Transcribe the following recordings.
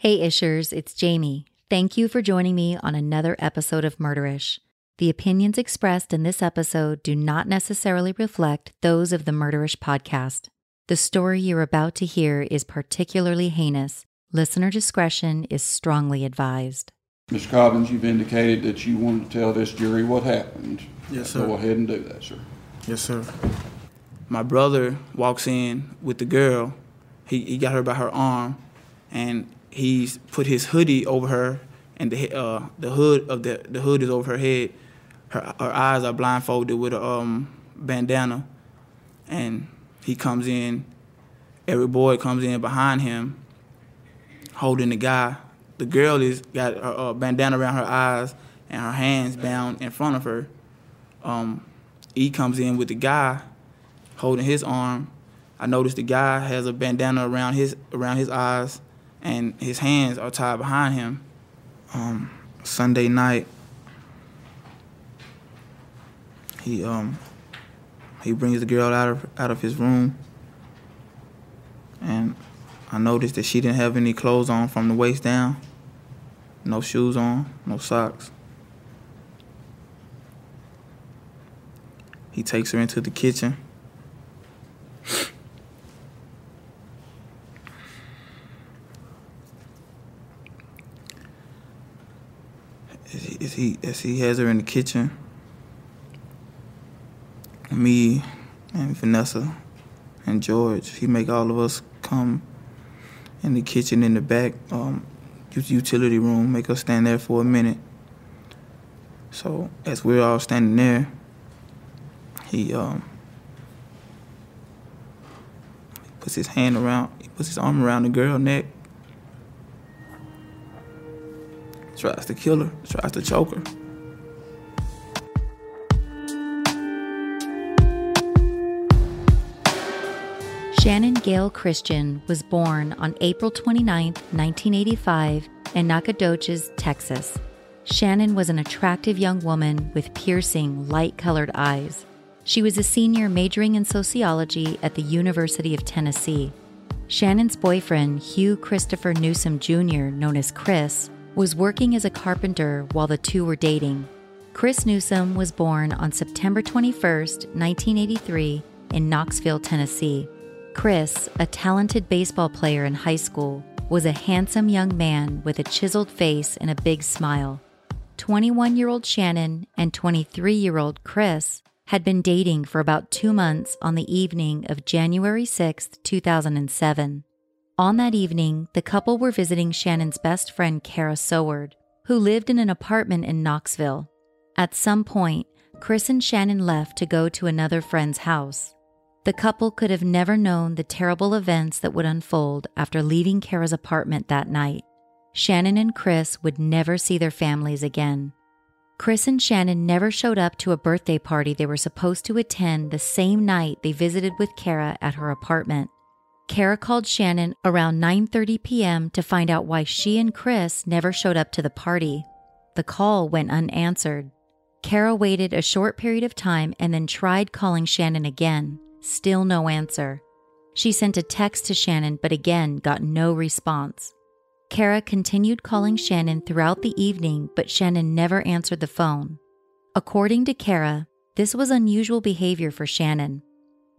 Hey, Ishers, it's Jamie. Thank you for joining me on another episode of Murderish. The opinions expressed in this episode do not necessarily reflect those of the Murderish podcast. The story you're about to hear is particularly heinous. Listener discretion is strongly advised. Mr. Cobbins, you've indicated that you wanted to tell this jury what happened. Yes, sir. Go ahead and do that, sir. Yes, sir. My brother walks in with the girl. He, he got her by her arm, and he's put his hoodie over her, and the uh, the hood of the the hood is over her head. Her her eyes are blindfolded with a um, bandana, and he comes in. Every boy comes in behind him, holding the guy. The girl is got a uh, bandana around her eyes and her hands bound in front of her. Um, he comes in with the guy holding his arm. I noticed the guy has a bandana around his around his eyes and his hands are tied behind him. Um, Sunday night, he um he brings the girl out of out of his room, and I noticed that she didn't have any clothes on from the waist down. No shoes on, no socks. He takes her into the kitchen. As he, as he has her in the kitchen, me and Vanessa and George, he make all of us come in the kitchen in the back um, utility room, make us stand there for a minute. So as we're all standing there, he um, puts his hand around, he puts his arm around the girl neck tries to kill her, tries to choke her. Channon Gail Christian was born on April 29, 1985, in Nacogdoches, Texas. Channon was an attractive young woman with piercing, light colored eyes. She was a senior majoring in sociology at the University of Tennessee. Channon's boyfriend, Hugh Christopher Newsom Jr., known as Chris, was working as a carpenter while the two were dating. Chris Newsom was born on September 21, 1983, in Knoxville, Tennessee. Chris, a talented baseball player in high school, was a handsome young man with a chiseled face and a big smile. 21 year old Channon and 23 year old Chris had been dating for about two months on the evening of January 6, 2007. On that evening, the couple were visiting Channon's best friend, Kara Soward, who lived in an apartment in Knoxville. At some point, Chris and Channon left to go to another friend's house. The couple could have never known the terrible events that would unfold after leaving Kara's apartment that night. Channon and Chris would never see their families again. Chris and Channon never showed up to a birthday party they were supposed to attend the same night they visited with Kara at her apartment. Kara called Channon around 9:30 p.m. to find out why she and Chris never showed up to the party. The call went unanswered. Kara waited a short period of time and then tried calling Channon again. Still no answer. She sent a text to Channon but again got no response. Kara continued calling Channon throughout the evening, but Channon never answered the phone. According to Kara, this was unusual behavior for Channon.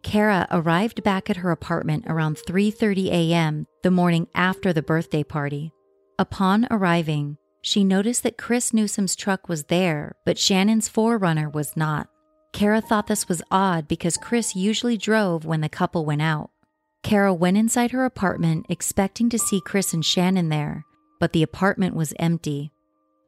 Kara arrived back at her apartment around 3:30 a.m. the morning after the birthday party. Upon arriving, she noticed that Chris Newsom's truck was there, but Channon's 4Runner was not. Kara thought this was odd because Chris usually drove when the couple went out. Kara went inside her apartment expecting to see Chris and Channon there, but the apartment was empty.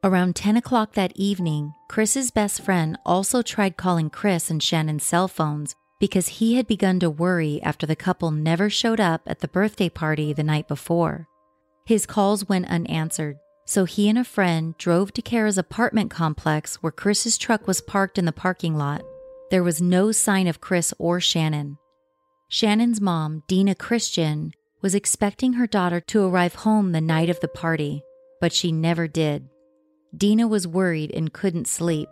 Around 10 o'clock that evening, Chris's best friend also tried calling Chris and Channon's cell phones because he had begun to worry after the couple never showed up at the birthday party the night before. His calls went unanswered, so he and a friend drove to Kara's apartment complex where Chris's truck was parked in the parking lot. There was no sign of Chris or Channon. Channon's mom, Deena Christian, was expecting her daughter to arrive home the night of the party, but she never did. Deena was worried and couldn't sleep.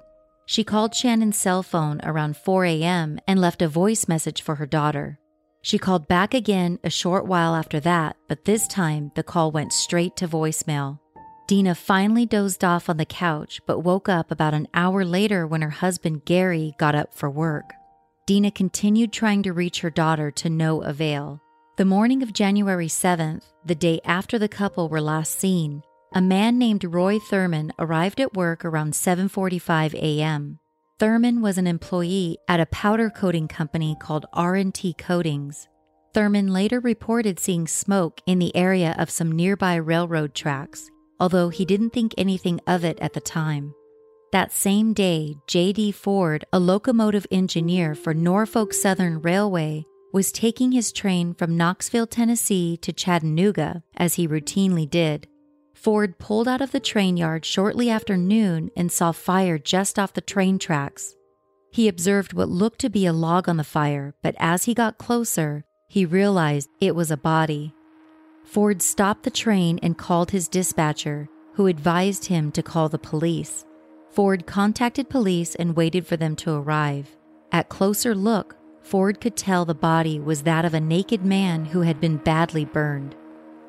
She called Channon's cell phone around 4 a.m. and left a voice message for her daughter. She called back again a short while after that, but this time the call went straight to voicemail. Deena finally dozed off on the couch, but woke up about an hour later when her husband Gary got up for work. Deena continued trying to reach her daughter to no avail. The morning of January 7th, the day after the couple were last seen, a man named Roy Thurman arrived at work around 7:45 a.m. Thurman was an employee at a powder coating company called R&T Coatings. Thurman later reported seeing smoke in the area of some nearby railroad tracks, although he didn't think anything of it at the time. That same day, J.D. Ford, a locomotive engineer for Norfolk Southern Railway, was taking his train from Knoxville, Tennessee to Chattanooga, as he routinely did. Ford pulled out of the train yard shortly after noon and saw fire just off the train tracks. He observed what looked to be a log on the fire, but as he got closer, he realized it was a body. Ford stopped the train and called his dispatcher, who advised him to call the police. Ford contacted police and waited for them to arrive. At closer look, Ford could tell the body was that of a naked man who had been badly burned.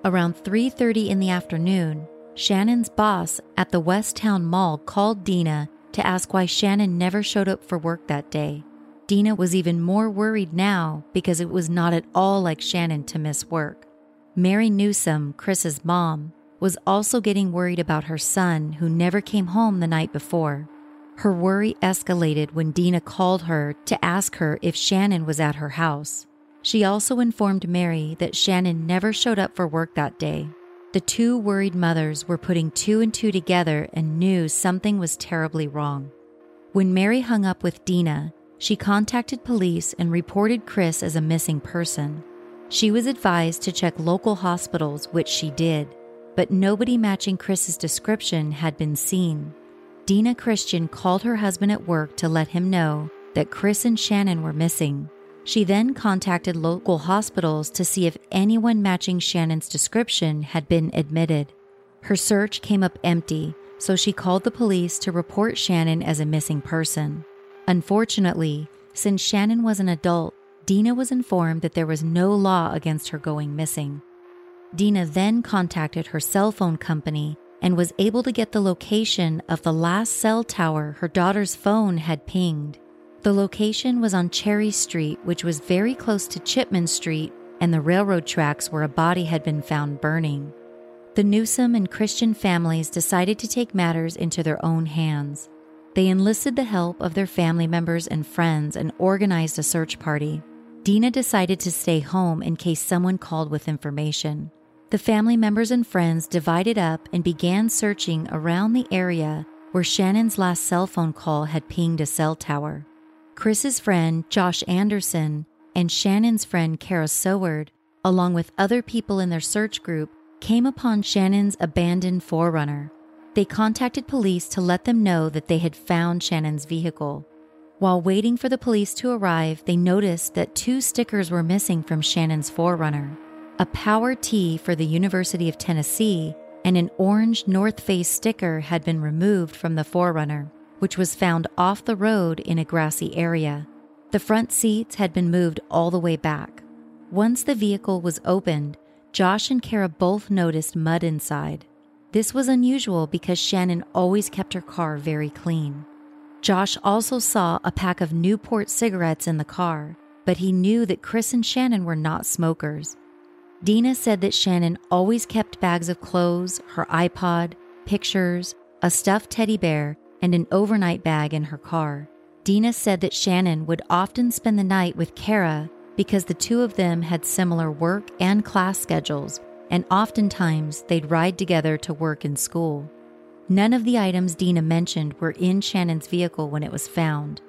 Around 3:30 in the afternoon, Channon's boss at the Westtown Mall called Deena to ask why Channon never showed up for work that day. Deena was even more worried now because it was not at all like Channon to miss work. Mary Newsom, Chris's mom, was also getting worried about her son who never came home the night before. Her worry escalated when Deena called her to ask her if Channon was at her house. She also informed Mary that Channon never showed up for work that day. The two worried mothers were putting two and two together and knew something was terribly wrong. When Mary hung up with Deena, she contacted police and reported Chris as a missing person. She was advised to check local hospitals, which she did but nobody matching Chris's description had been seen. Deena Christian called her husband at work to let him know that Chris and Channon were missing. She then contacted local hospitals to see if anyone matching Channon's description had been admitted. Her search came up empty, so she called the police to report Channon as a missing person. Unfortunately, since Channon was an adult, Deena was informed that there was no law against her going missing. Deena then contacted her cell phone company and was able to get the location of the last cell tower her daughter's phone had pinged. The location was on Cherry Street, which was very close to Chipman Street and the railroad tracks where a body had been found burning. The Newsom and Christian families decided to take matters into their own hands. They enlisted the help of their family members and friends and organized a search party. Deena decided to stay home in case someone called with information. The family members and friends divided up and began searching around the area where Channon's last cell phone call had pinged a cell tower. Chris's friend, Josh Anderson, and Channon's friend, Kara Soward, along with other people in their search group, came upon Channon's abandoned 4Runner. They contacted police to let them know that they had found Channon's vehicle. While waiting for the police to arrive, they noticed that two stickers were missing from Channon's 4Runner a Power T for the University of Tennessee, and an orange North Face sticker had been removed from the 4Runner, which was found off the road in a grassy area. The front seats had been moved all the way back. Once the vehicle was opened, Josh and Kara both noticed mud inside. This was unusual because Channon always kept her car very clean. Josh also saw a pack of Newport cigarettes in the car, but he knew that Chris and Channon were not smokers. Deena said that Channon always kept bags of clothes, her iPod, pictures, a stuffed teddy bear, and an overnight bag in her car. Deena said that Channon would often spend the night with Kara because the two of them had similar work and class schedules, and oftentimes they'd ride together to work and school. None of the items Deena mentioned were in Channon's vehicle when it was found.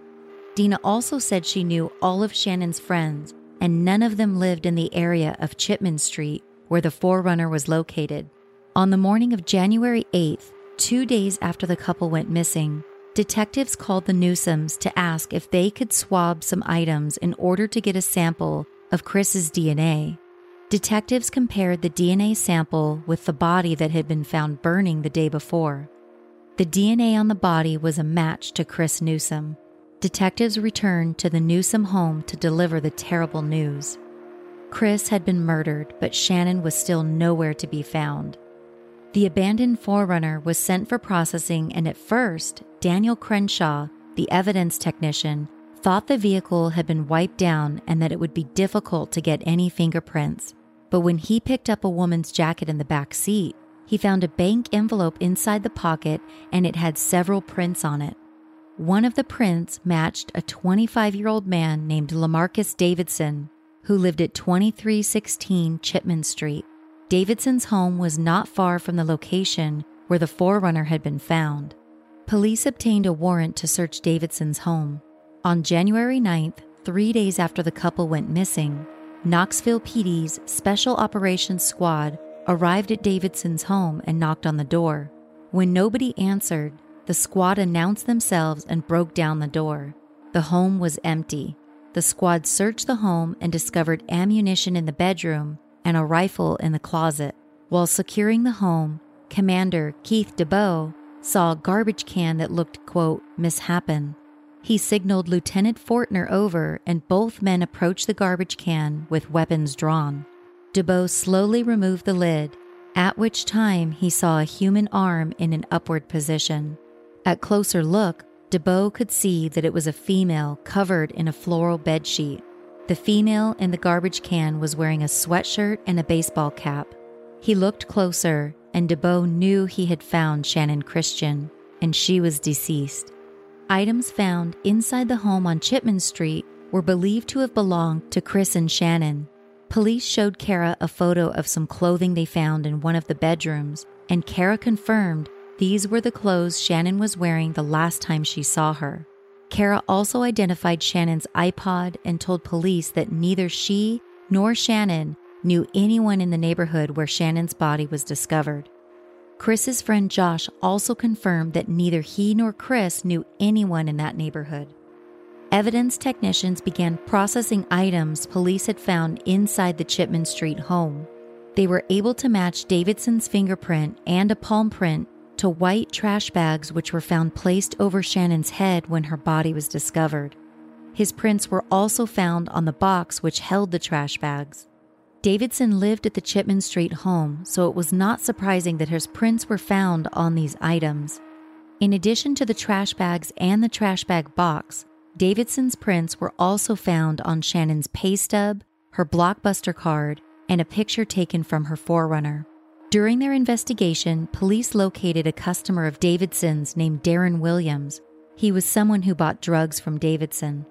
Deena also said she knew all of Channon's friends and none of them lived in the area of Chipman Street where the 4Runner was located. On the morning of January 8th, two days after the couple went missing, detectives called the Newsoms to ask if they could swab some items in order to get a sample of Chris's DNA. Detectives compared the DNA sample with the body that had been found burning the day before. The DNA on the body was a match to Chris Newsom. Detectives returned to the Newsom home to deliver the terrible news. Chris had been murdered, but Channon was still nowhere to be found. The abandoned 4Runner was sent for processing, and at first, Daniel Crenshaw, the evidence technician, thought the vehicle had been wiped down and that it would be difficult to get any fingerprints. But when he picked up a woman's jacket in the back seat, he found a bank envelope inside the pocket and it had several prints on it. One of the prints matched a 25 year old man named Lemaricus Davidson, who lived at 2316 Chipman Street. Davidson's home was not far from the location where the 4Runner had been found. Police obtained a warrant to search Davidson's home. On January 9th, three days after the couple went missing, Knoxville PD's Special Operations Squad arrived at Davidson's home and knocked on the door. When nobody answered, the squad announced themselves and broke down the door. The home was empty. The squad searched the home and discovered ammunition in the bedroom and a rifle in the closet. While securing the home, Commander Keith DeBow saw a garbage can that looked, quote, mishappen. He signaled Lieutenant Fortner over, and both men approached the garbage can with weapons drawn. DeBow slowly removed the lid, at which time he saw a human arm in an upward position. At closer look, DeBow could see that it was a female covered in a floral bedsheet. The female in the garbage can was wearing a sweatshirt and a baseball cap. He looked closer, and DeBow knew he had found Channon Christian, and she was deceased. Items found inside the home on Chipman Street were believed to have belonged to Chris and Channon, Police showed Kara a photo of some clothing they found in one of the bedrooms, and Kara confirmed these were the clothes Channon was wearing the last time she saw her. Kara also identified Channon's iPod and told police that neither she nor Channon knew anyone in the neighborhood where Channon's body was discovered. Chris's friend Josh also confirmed that neither he nor Chris knew anyone in that neighborhood evidence technicians began processing items police had found inside the Chipman Street home. They were able to match Davidson's fingerprint and a palm print to white trash bags which were found placed over Channon's head when her body was discovered. His prints were also found on the box which held the trash bags. Davidson lived at the Chipman Street home, so it was not surprising that his prints were found on these items. In addition to the trash bags and the trash bag box, Davidson's prints were also found on Channon's pay stub, her blockbuster card, and a picture taken from her 4Runner. During their investigation, police located a customer of Davidson's named Darren Williams. He was someone who bought drugs from Davidson.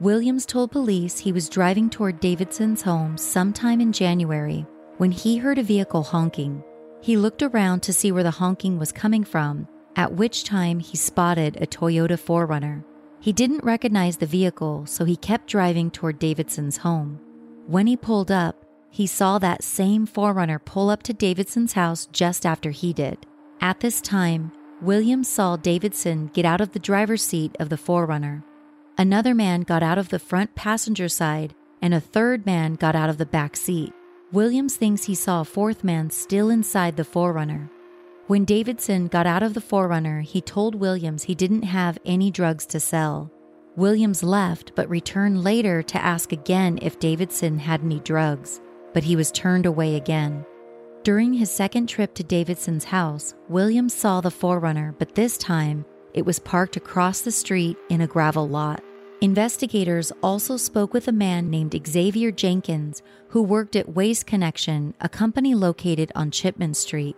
Williams told police he was driving toward Davidson's home sometime in January when he heard a vehicle honking. He looked around to see where the honking was coming from, at which time he spotted a Toyota 4Runner. He didn't recognize the vehicle, so he kept driving toward Davidson's home. When he pulled up, he saw that same 4Runner pull up to Davidson's house just after he did. At this time, Williams saw Davidson get out of the driver's seat of the 4Runner. Another man got out of the front passenger side, and a third man got out of the back seat. Williams thinks he saw a fourth man still inside the 4Runner. When Davidson got out of the 4Runner, he told Williams he didn't have any drugs to sell. Williams left but returned later to ask again if Davidson had any drugs, but he was turned away again. During his second trip to Davidson's house, Williams saw the 4Runner, but this time it was parked across the street in a gravel lot. Investigators also spoke with a man named Xavier Jenkins who worked at Waste Connection, a company located on Chipman Street.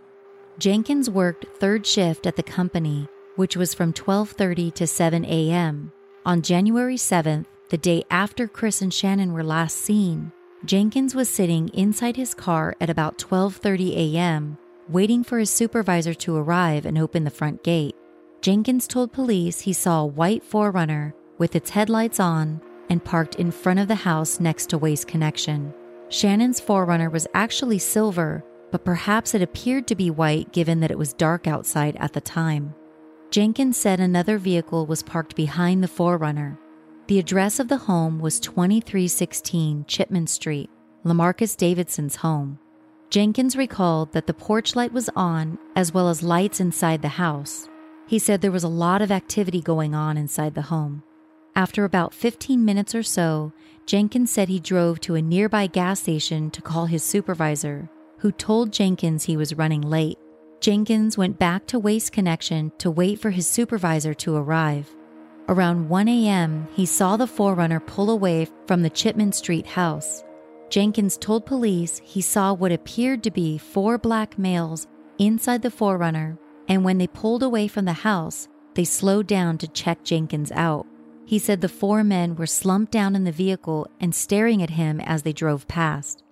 Jenkins worked third shift at the company, which was from 12:30 to 7 a.m. On January 7th, the day after Chris and Channon were last seen, Jenkins was sitting inside his car at about 12:30 a.m., waiting for his supervisor to arrive and open the front gate. Jenkins told police he saw a white 4Runner with its headlights on and parked in front of the house next to Waste Connection. Channon's 4Runner was actually silver but perhaps it appeared to be white given that it was dark outside at the time. Jenkins said another vehicle was parked behind the 4Runner. The address of the home was 2316 Chipman Street, Lemaricus Davidson's home. Jenkins recalled that the porch light was on as well as lights inside the house. He said there was a lot of activity going on inside the home. After about 15 minutes or so, Jenkins said he drove to a nearby gas station to call his supervisor, who told Jenkins he was running late. Jenkins went back to Waste Connection to wait for his supervisor to arrive. Around 1 a.m., he saw the 4Runner pull away from the Chipman Street house. Jenkins told police he saw what appeared to be four black males inside the 4Runner, and when they pulled away from the house, they slowed down to check Jenkins out. He said the four men were slumped down in the vehicle and staring at him as they drove past.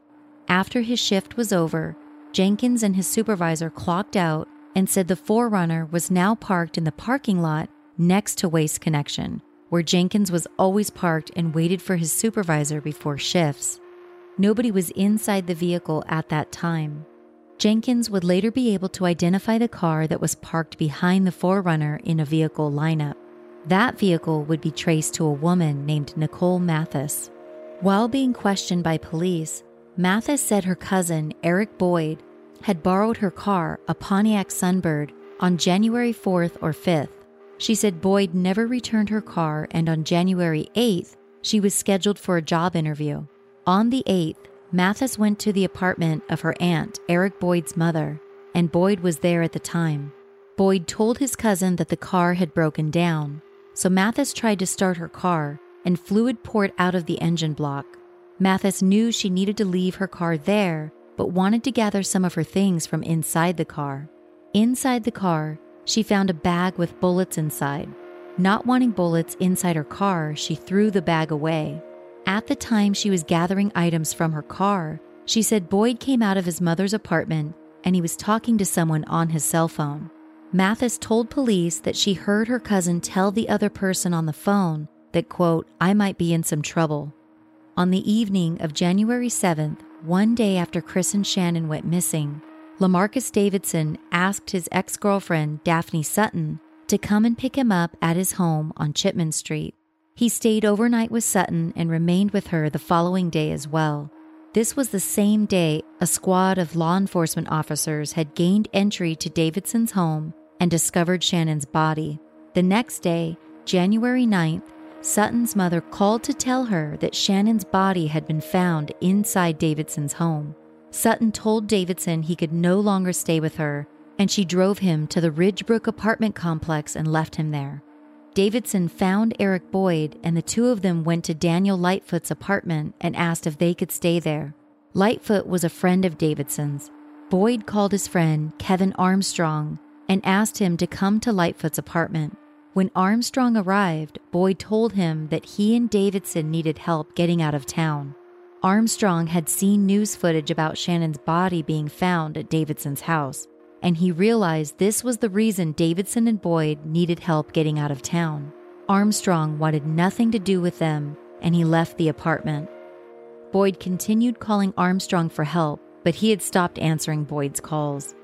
After his shift was over, Jenkins and his supervisor clocked out and said the 4Runner was now parked in the parking lot next to Waste Connection, where Jenkins was always parked and waited for his supervisor before shifts. Nobody was inside the vehicle at that time. Jenkins would later be able to identify the car that was parked behind the 4Runner in a vehicle lineup. That vehicle would be traced to a woman named Nicole Mathis. While being questioned by police, Mathis said her cousin, Eric Boyd, had borrowed her car, a Pontiac Sunbird, on January 4th or 5th. She said Boyd never returned her car, and on January 8th, she was scheduled for a job interview. On the 8th, Mathis went to the apartment of her aunt, Eric Boyd's mother, and Boyd was there at the time. Boyd told his cousin that the car had broken down. So Mathis tried to start her car, and fluid poured out of the engine block. Mathis knew she needed to leave her car there, but wanted to gather some of her things from inside the car. Inside the car, she found a bag with bullets inside. Not wanting bullets inside her car, she threw the bag away. At the time she was gathering items from her car, she said Boyd came out of his mother's apartment and he was talking to someone on his cell phone. Mathis told police that she heard her cousin tell the other person on the phone that, quote, I might be in some trouble. On the evening of January 7th, one day after Chris and Channon went missing, Lemaricus Davidson asked his ex girlfriend, Daphne Sutton, to come and pick him up at his home on Chipman Street. He stayed overnight with Sutton and remained with her the following day as well. This was the same day a squad of law enforcement officers had gained entry to Davidson's home and discovered Channon's body. The next day, January 9th, Sutton's mother called to tell her that Channon's body had been found inside Davidson's home. Sutton told Davidson he could no longer stay with her, and she drove him to the Ridgebrook apartment complex and left him there. Davidson found Eric Boyd, and the two of them went to Danielle Lightfoot's apartment and asked if they could stay there. Lightfoot was a friend of Davidson's. Boyd called his friend, Kevin Armstrong, and asked him to come to Lightfoot's apartment. When Armstrong arrived, Boyd told him that he and Davidson needed help getting out of town. Armstrong had seen news footage about Channon's body being found at Davidson's house and he realized this was the reason Davidson and Boyd needed help getting out of town. Armstrong wanted nothing to do with them, and he left the apartment. Boyd continued calling Armstrong for help, but he had stopped answering Boyd's calls.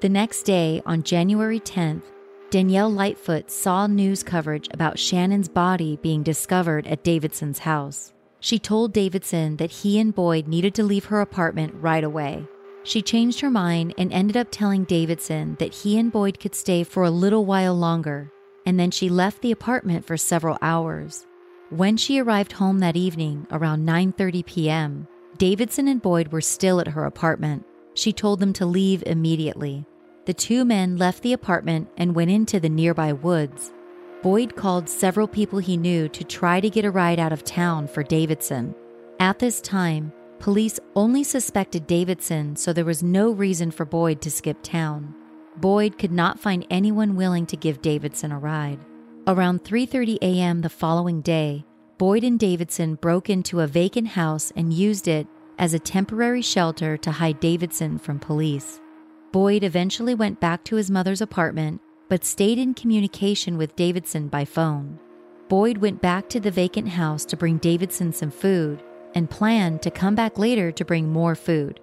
The next day, on January 10th, Danielle Lightfoot saw news coverage about Channon's body being discovered at Davidson's house. She told Davidson that he and Boyd needed to leave her apartment right away. She changed her mind and ended up telling Davidson that he and Boyd could stay for a little while longer, and then she left the apartment for several hours. When she arrived home that evening around 9:30 p.m., Davidson and Boyd were still at her apartment. She told them to leave immediately. The two men left the apartment and went into the nearby woods. Boyd called several people he knew to try to get a ride out of town for Davidson. At this time, Police only suspected Davidson, so there was no reason for Boyd to skip town. Boyd could not find anyone willing to give Davidson a ride. Around 3:30 a.m. the following day, Boyd and Davidson broke into a vacant house and used it as a temporary shelter to hide Davidson from police. Boyd eventually went back to his mother's apartment but stayed in communication with Davidson by phone. Boyd went back to the vacant house to bring Davidson some food and planned to come back later to bring more food.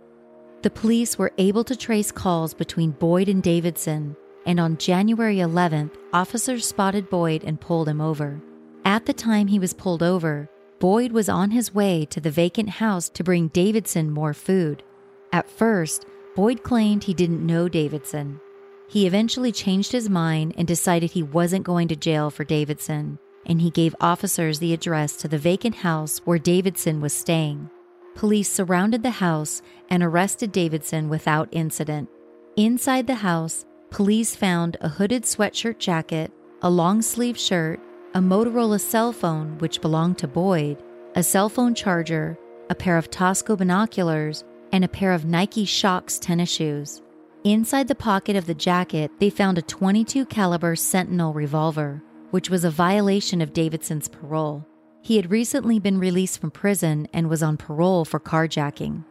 The police were able to trace calls between Boyd and Davidson, and on January 11th, officers spotted Boyd and pulled him over. At the time he was pulled over, Boyd was on his way to the vacant house to bring Davidson more food. At first, Boyd claimed he didn't know Davidson. He eventually changed his mind and decided he wasn't going to jail for Davidson, and he gave officers the address to the vacant house where Davidson was staying. Police surrounded the house and arrested Davidson without incident. Inside the house, police found a hooded sweatshirt jacket, a long sleeve shirt, a Motorola cell phone, which belonged to Boyd, a cell phone charger, a pair of Tasco binoculars, and a pair of Nike Shox tennis shoes. Inside the pocket of the jacket, they found a 22 caliber Sentinel revolver, which was a violation of Davidson's parole. He had recently been released from prison and was on parole for carjacking.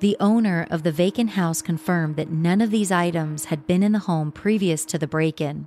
The owner of the vacant house confirmed that none of these items had been in the home previous to the break in.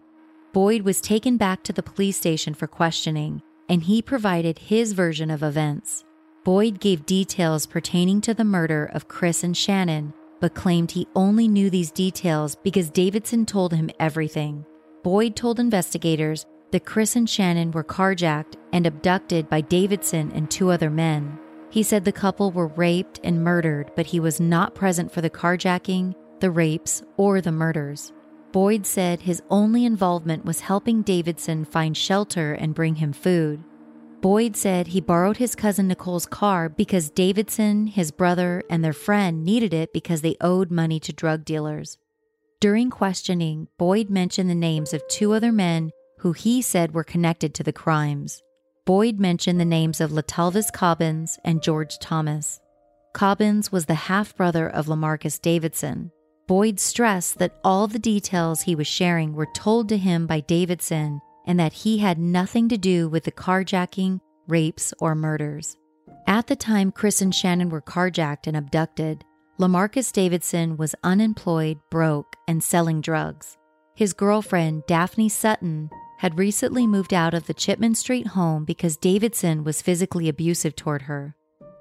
Boyd was taken back to the police station for questioning, and he provided his version of events. Boyd gave details pertaining to the murder of Chris and Channon, but claimed he only knew these details because Davidson told him everything. Boyd told investigators that Chris and Channon were carjacked and abducted by Davidson and two other men. He said the couple were raped and murdered, but he was not present for the carjacking, the rapes, or the murders. Boyd said his only involvement was helping Davidson find shelter and bring him food. Boyd said he borrowed his cousin Nicole's car because Davidson, his brother, and their friend needed it because they owed money to drug dealers. During questioning, Boyd mentioned the names of two other men who he said were connected to the crimes. Boyd mentioned the names of Letalvis Cobbins and George Thomas. Cobbins was the half brother of Lemaricus Davidson. Boyd stressed that all the details he was sharing were told to him by Davidson and that he had nothing to do with the carjacking, rapes, or murders. At the time Chris and Channon were carjacked and abducted, Lemaricus Davidson was unemployed, broke, and selling drugs. His girlfriend, Daphne Sutton, had recently moved out of the Chipman Street home because Davidson was physically abusive toward her.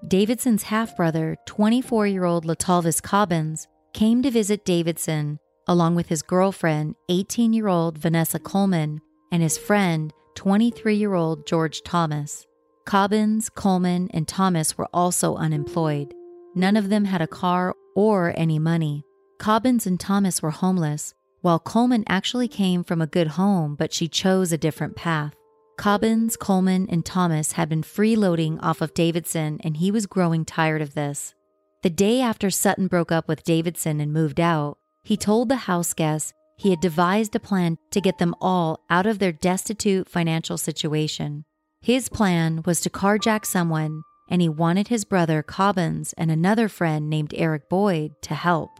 Davidson's half brother, 24 year old Letalvis Cobbins, came to visit Davidson along with his girlfriend, 18 year old Vanessa Coleman, and his friend, 23 year old George Thomas. Cobbins, Coleman, and Thomas were also unemployed. None of them had a car or any money. Cobbins and Thomas were homeless, while Coleman actually came from a good home, but she chose a different path. Cobbins, Coleman, and Thomas had been freeloading off of Davidson, and he was growing tired of this. The day after Sutton broke up with Davidson and moved out, he told the house guests he had devised a plan to get them all out of their destitute financial situation. His plan was to carjack someone, and he wanted his brother Cobbins and another friend named Eric Boyd to help.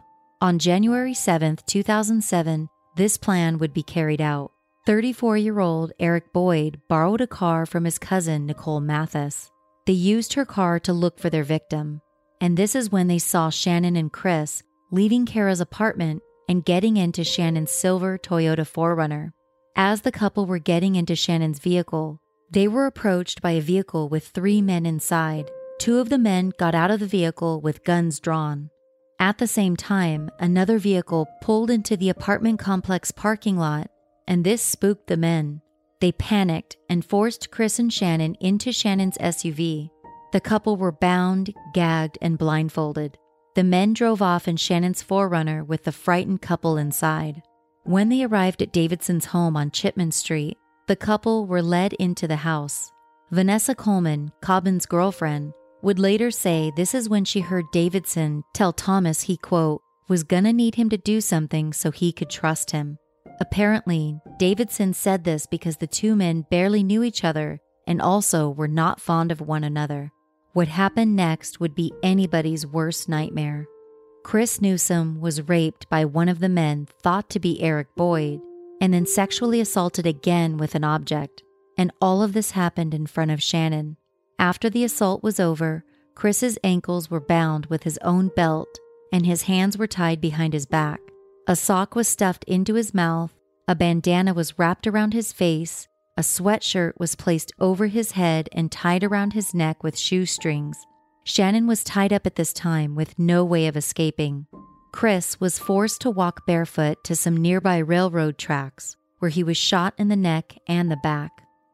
On January 7, 2007, this plan would be carried out. 34 year old Eric Boyd borrowed a car from his cousin Nicole Mathis. They used her car to look for their victim and this is when they saw Channon and Chris leaving Kara's apartment and getting into Channon's silver Toyota 4Runner. As the couple were getting into Channon's vehicle, they were approached by a vehicle with three men inside. Two of the men got out of the vehicle with guns drawn. At the same time, another vehicle pulled into the apartment complex parking lot, and this spooked the men. They panicked and forced Chris and Channon into Channon's SUV. The couple were bound, gagged, and blindfolded. The men drove off in Channon's 4Runner with the frightened couple inside. When they arrived at Davidson's home on Chipman Street, the couple were led into the house. Vanessa Coleman, Cobbin's girlfriend, would later say this is when she heard Davidson tell Thomas he, quote, was gonna need him to do something so he could trust him. Apparently, Davidson said this because the two men barely knew each other and also were not fond of one another. What happened next would be anybody's worst nightmare. Chris Newsom was raped by one of the men thought to be Eric Boyd and then sexually assaulted again with an object. And all of this happened in front of Channon. After the assault was over, Chris's ankles were bound with his own belt and his hands were tied behind his back. A sock was stuffed into his mouth, a bandana was wrapped around his face, a sweatshirt was placed over his head and tied around his neck with shoestrings. Channon was tied up at this time with no way of escaping. Chris was forced to walk barefoot to some nearby railroad tracks, where he was shot in the neck and the back.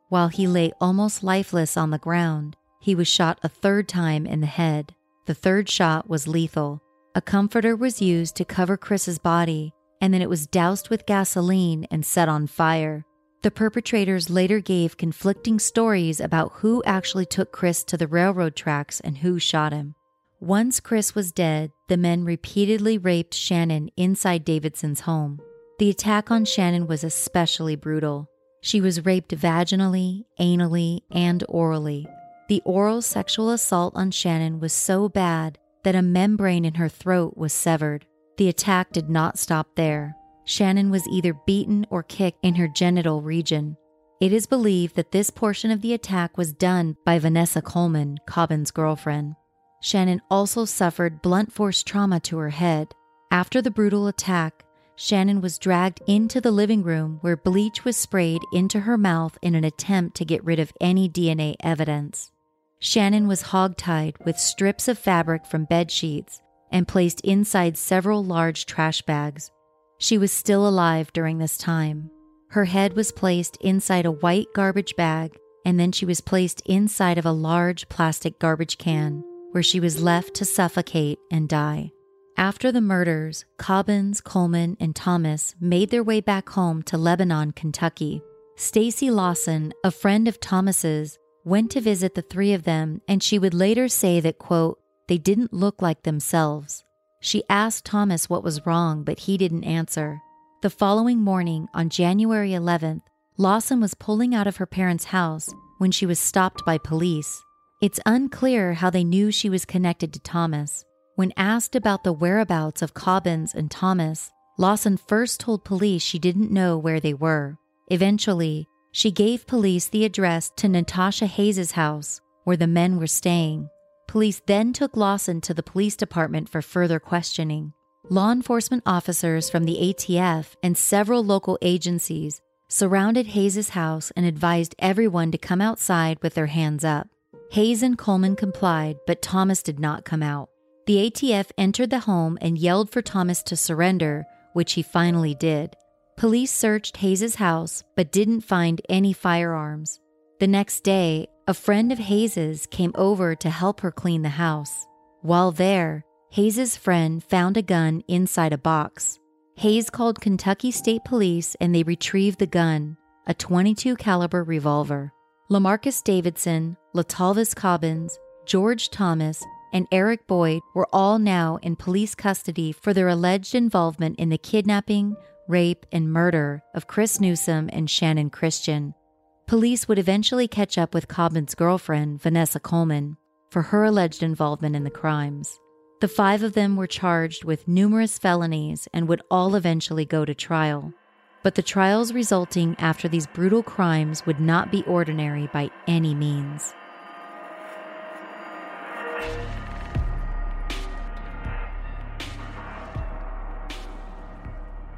While he lay almost lifeless on the ground, he was shot a third time in the head. The third shot was lethal. A comforter was used to cover Chris's body, and then it was doused with gasoline and set on fire. The perpetrators later gave conflicting stories about who actually took Chris to the railroad tracks and who shot him. Once Chris was dead, the men repeatedly raped Channon inside Davidson's home. The attack on Channon was especially brutal. She was raped vaginally, anally, and orally. The oral sexual assault on Channon was so bad that a membrane in her throat was severed. The attack did not stop there. Channon was either beaten or kicked in her genital region. It is believed that this portion of the attack was done by Vanessa Coleman, Cobbin's girlfriend. Channon also suffered blunt force trauma to her head. After the brutal attack, Channon was dragged into the living room where bleach was sprayed into her mouth in an attempt to get rid of any DNA evidence. Channon was hogtied with strips of fabric from bed sheets and placed inside several large trash bags. She was still alive during this time. Her head was placed inside a white garbage bag, and then she was placed inside of a large plastic garbage can, where she was left to suffocate and die. After the murders, Cobbins, Coleman, and Thomas made their way back home to Lebanon, Kentucky. Stacy Lawson, a friend of Thomas's, went to visit the three of them, and she would later say that, quote, they didn't look like themselves. She asked Thomas what was wrong, but he didn't answer. The following morning, on January 11th, Lawson was pulling out of her parents' house when she was stopped by police. It's unclear how they knew she was connected to Thomas. When asked about the whereabouts of Cobbins and Thomas, Lawson first told police she didn't know where they were. Eventually, she gave police the address to Natasha Hayes's house, where the men were staying. Police then took Lawson to the police department for further questioning. Law enforcement officers from the ATF and several local agencies surrounded Hayes's house and advised everyone to come outside with their hands up. Hayes and Coleman complied, but Thomas did not come out. The ATF entered the home and yelled for Thomas to surrender, which he finally did. Police searched Hayes's house but didn't find any firearms. The next day, a friend of Hayes's came over to help her clean the house. While there, Hayes's friend found a gun inside a box. Hayes called Kentucky State Police and they retrieved the gun, a 22 caliber revolver. Lemaricus Davidson, Letalvis Cobbins, George Thomas, and Eric Boyd were all now in police custody for their alleged involvement in the kidnapping, rape, and murder of Chris Newsom and Channon Christian. Police would eventually catch up with Cobbin's girlfriend, Vanessa Coleman, for her alleged involvement in the crimes. The five of them were charged with numerous felonies and would all eventually go to trial. But the trials resulting after these brutal crimes would not be ordinary by any means.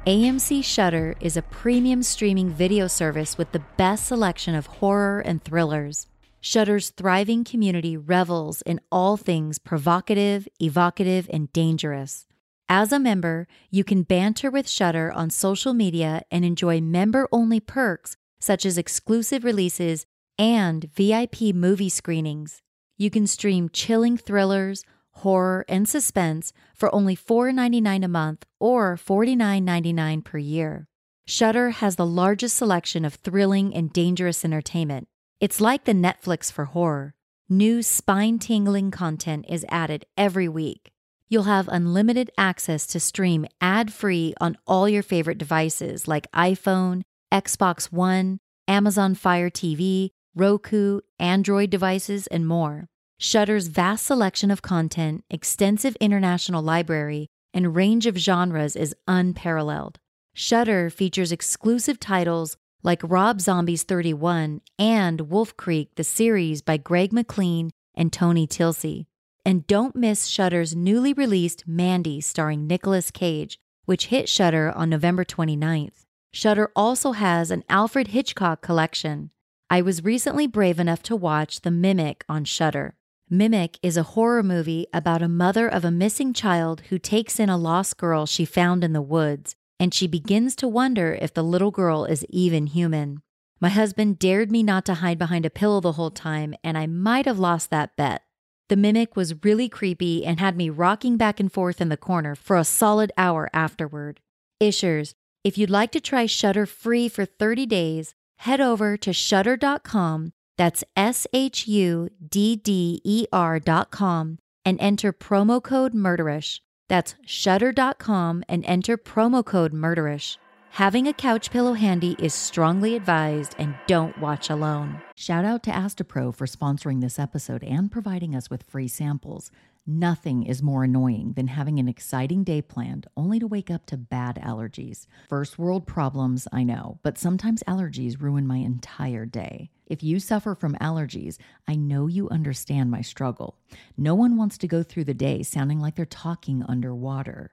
AMC Shudder is a premium streaming video service with the best selection of horror and thrillers. Shudder's thriving community revels in all things provocative, evocative, and dangerous. As a member, you can banter with Shudder on social media and enjoy member-only perks such as exclusive releases and VIP movie screenings. You can stream chilling thrillers, horror, and suspense for only $4.99 a month or $49.99 per year. Shudder has the largest selection of thrilling and dangerous entertainment. It's like the Netflix for horror. New spine tingling content is added every week. You'll have unlimited access to stream ad free on all your favorite devices like iPhone, Xbox One, Amazon Fire TV, Roku, Android devices, and more. Shudder's vast selection of content, extensive international library, and range of genres is unparalleled. Shudder features exclusive titles like Rob Zombie's 31 and Wolf Creek, the series by Greg McLean and Tony Tilsey. And don't miss Shudder's newly released Mandy starring Nicolas Cage, which hit Shudder on November 29th. Shudder also has an Alfred Hitchcock collection. I was recently brave enough to watch The Mimic on Shudder. Mimic is a horror movie about a mother of a missing child who takes in a lost girl she found in the woods, and she begins to wonder if the little girl is even human. My husband dared me not to hide behind a pillow the whole time, and I might have lost that bet. The mimic was really creepy and had me rocking back and forth in the corner for a solid hour afterward. Ishers, if you'd like to try Shudder free for 30 days, head over to shudder.com. That's S H U D D E R.com and enter promo code Murderish. That's shudder.com and enter promo code Murderish. Having a couch pillow handy is strongly advised and don't watch alone. Shout out to Astepro for sponsoring this episode and providing us with free samples. Nothing is more annoying than having an exciting day planned only to wake up to bad allergies. First world problems, I know, but sometimes allergies ruin my entire day. If you suffer from allergies, I know you understand my struggle. No one wants to go through the day sounding like they're talking underwater.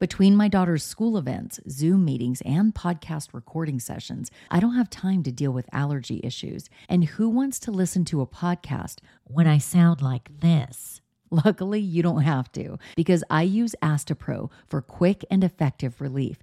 Between my daughter's school events, Zoom meetings, and podcast recording sessions, I don't have time to deal with allergy issues. And who wants to listen to a podcast when I sound like this? Luckily, you don't have to because I use Astepro for quick and effective relief.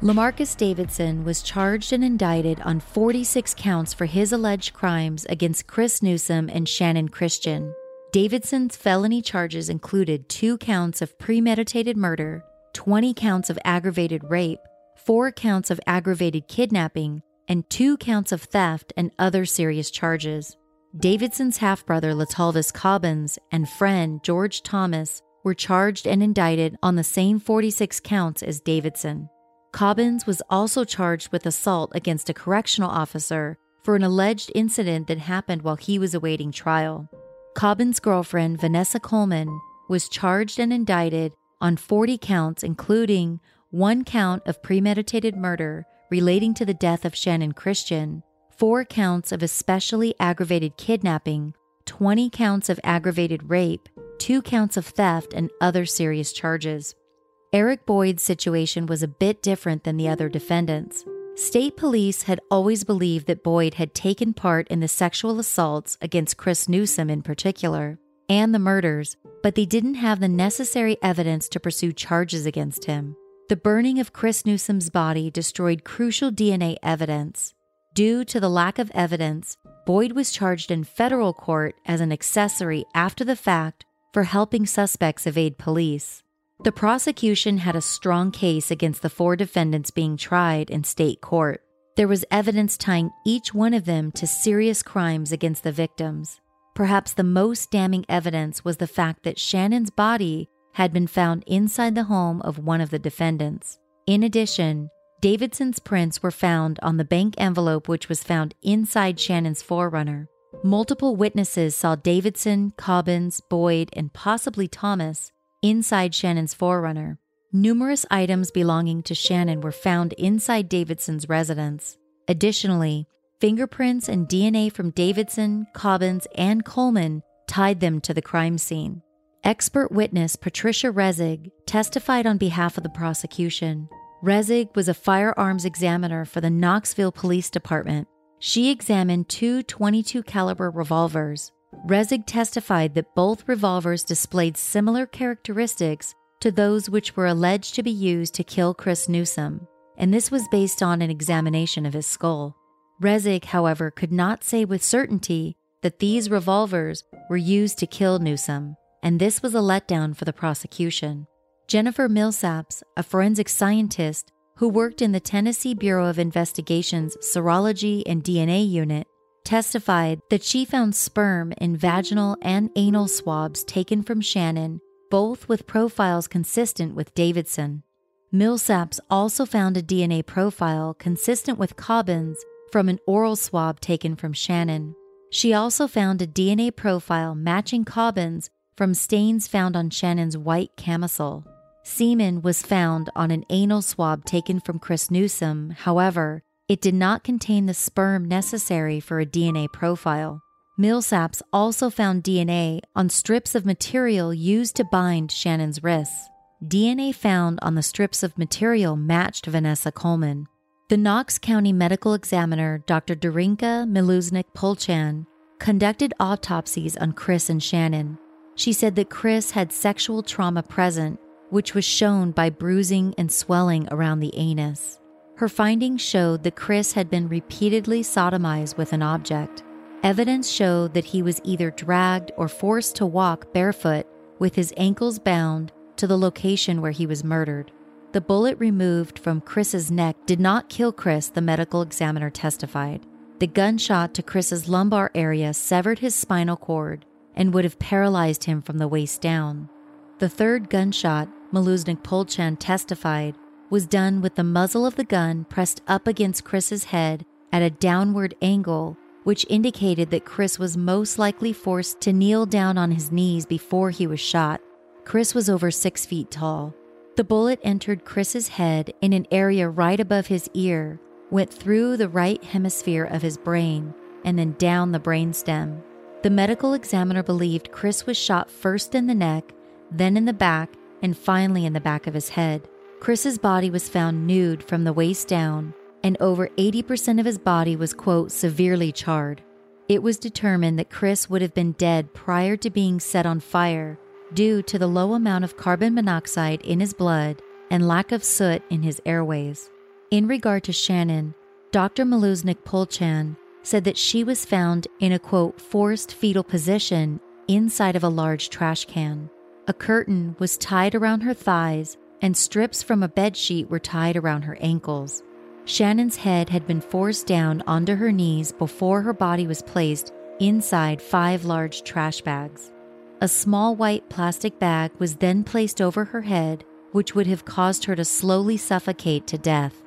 Lemaricus Davidson was charged and indicted on 46 counts for his alleged crimes against Chris Newsom and Channon Christian. Davidson's felony charges included two counts of premeditated murder, 20 counts of aggravated rape, four counts of aggravated kidnapping, and two counts of theft and other serious charges. Davidson's half brother Letalvis Cobbins and friend George Thomas were charged and indicted on the same 46 counts as Davidson. Cobbins was also charged with assault against a correctional officer for an alleged incident that happened while he was awaiting trial. Cobbins' girlfriend, Vanessa Coleman, was charged and indicted on 40 counts, including one count of premeditated murder relating to the death of Channon Christian, four counts of especially aggravated kidnapping, 20 counts of aggravated rape, two counts of theft, and other serious charges. Eric Boyd's situation was a bit different than the other defendants. State police had always believed that Boyd had taken part in the sexual assaults against Chris Newsom in particular and the murders, but they didn't have the necessary evidence to pursue charges against him. The burning of Chris Newsom's body destroyed crucial DNA evidence. Due to the lack of evidence, Boyd was charged in federal court as an accessory after the fact for helping suspects evade police. The prosecution had a strong case against the four defendants being tried in state court. There was evidence tying each one of them to serious crimes against the victims. Perhaps the most damning evidence was the fact that Channon's body had been found inside the home of one of the defendants. In addition, Davidson's prints were found on the bank envelope which was found inside Channon's 4Runner. Multiple witnesses saw Davidson, Cobbins, Boyd, and possibly Thomas inside Channon's 4Runner. Numerous items belonging to Channon were found inside Davidson's residence. Additionally, fingerprints and DNA from Davidson, Cobbins, and Coleman tied them to the crime scene. Expert witness Patricia Rezig testified on behalf of the prosecution. Rezig was a firearms examiner for the Knoxville Police Department. She examined two 22 caliber revolvers. Rezig testified that both revolvers displayed similar characteristics to those which were alleged to be used to kill Chris Newsom, and this was based on an examination of his skull. Rezig, however, could not say with certainty that these revolvers were used to kill Newsom, and this was a letdown for the prosecution. Jennifer Millsaps, a forensic scientist who worked in the Tennessee Bureau of Investigation's Serology and DNA unit, testified that she found sperm in vaginal and anal swabs taken from Channon, both with profiles consistent with Davidson. Millsaps also found a DNA profile consistent with Cobbins from an oral swab taken from Channon. She also found a DNA profile matching Cobbin's from stains found on Channon's white camisole. Semen was found on an anal swab taken from Chris Newsom. However, it did not contain the sperm necessary for a DNA profile. Millsaps also found DNA on strips of material used to bind Channon's wrists. DNA found on the strips of material matched Vanessa Coleman. The Knox County Medical Examiner, Dr. Darinka Mileusnic Polchan, conducted autopsies on Chris and Channon. She said that Chris had sexual trauma present, which was shown by bruising and swelling around the anus. Her findings showed that Chris had been repeatedly sodomized with an object. Evidence showed that he was either dragged or forced to walk barefoot with his ankles bound to the location where he was murdered. The bullet removed from Chris's neck did not kill Chris, the medical examiner testified. The gunshot to Chris's lumbar area severed his spinal cord and would have paralyzed him from the waist down. The third gunshot, Mileusnic Polchan testified, was done with the muzzle of the gun pressed up against Chris's head at a downward angle, which indicated that Chris was most likely forced to kneel down on his knees before he was shot. Chris was over six feet tall. The bullet entered Chris's head in an area right above his ear, went through the right hemisphere of his brain, and then down the brainstem. The medical examiner believed Chris was shot first in the neck, then in the back, and finally in the back of his head. Chris's body was found nude from the waist down, and over 80% of his body was, quote, severely charred. It was determined that Chris would have been dead prior to being set on fire due to the low amount of carbon monoxide in his blood and lack of soot in his airways. In regard to Channon, Dr. Mileusnic Polchan said that she was found in a quote, forced fetal position inside of a large trash can. A curtain was tied around her thighs, and strips from a bed sheet were tied around her ankles. Channon's head had been forced down onto her knees before her body was placed inside five large trash bags. A small white plastic bag was then placed over her head, which would have caused her to slowly suffocate to death.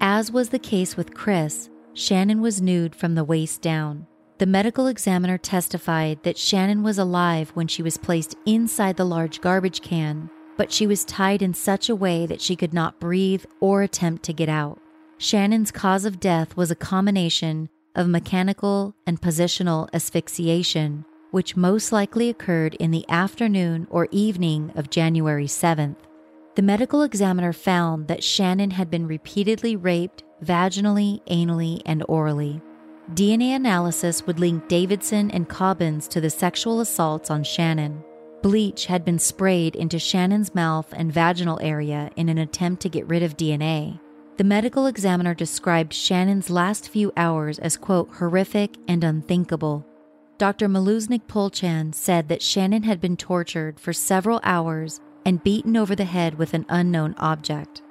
As was the case with Chris, Channon was nude from the waist down. The medical examiner testified that Channon was alive when she was placed inside the large garbage can, but she was tied in such a way that she could not breathe or attempt to get out. Channon's cause of death was a combination of mechanical and positional asphyxiation, which most likely occurred in the afternoon or evening of January 7th. The medical examiner found that Channon had been repeatedly raped vaginally, anally, and orally. DNA analysis would link Davidson and Cobbins to the sexual assaults on Channon. Bleach had been sprayed into Channon's mouth and vaginal area in an attempt to get rid of DNA. The medical examiner described Channon's last few hours as, quote, horrific and unthinkable. Dr. Mileusnic Polchan said that Channon had been tortured for several hours and beaten over the head with an unknown object.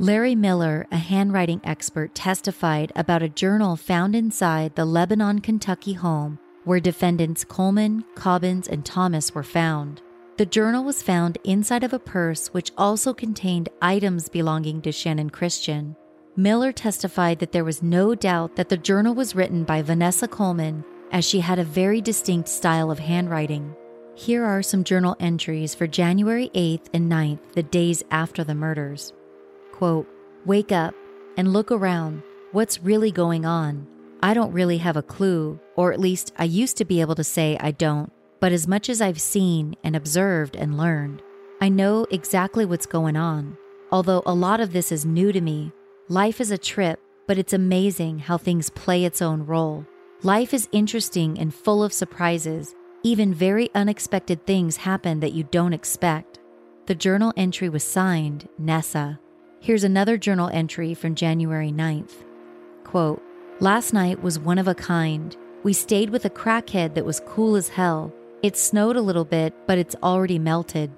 Larry Miller, a handwriting expert, testified about a journal found inside the Lebanon, Kentucky home where defendants Coleman, Cobbins, and Thomas were found. The journal was found inside of a purse which also contained items belonging to Channon Christian. Miller testified that there was no doubt that the journal was written by Vanessa Coleman as she had a very distinct style of handwriting. Here are some journal entries for January 8th and 9th, the days after the murders quote, Wake up and look around. What's really going on? I don't really have a clue, or at least I used to be able to say I don't, but as much as I've seen and observed and learned, I know exactly what's going on. Although a lot of this is new to me, life is a trip, but it's amazing how things play its own role. Life is interesting and full of surprises. Even very unexpected things happen that you don't expect. The journal entry was signed Nessa. Here's another journal entry from January 9th. Quote, Last night was one of a kind. We stayed with a crackhead that was cool as hell. It snowed a little bit, but it's already melted.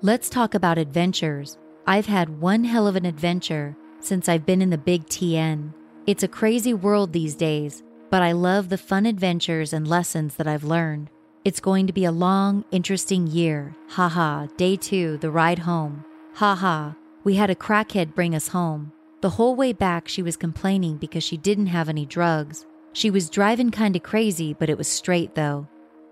Let's talk about adventures. I've had one hell of an adventure since I've been in the big TN. It's a crazy world these days, but I love the fun adventures and lessons that I've learned. It's going to be a long, interesting year. Haha, day two, the ride home. Haha, we had a crackhead bring us home. The whole way back, she was complaining because she didn't have any drugs. She was driving kinda crazy, but it was straight though.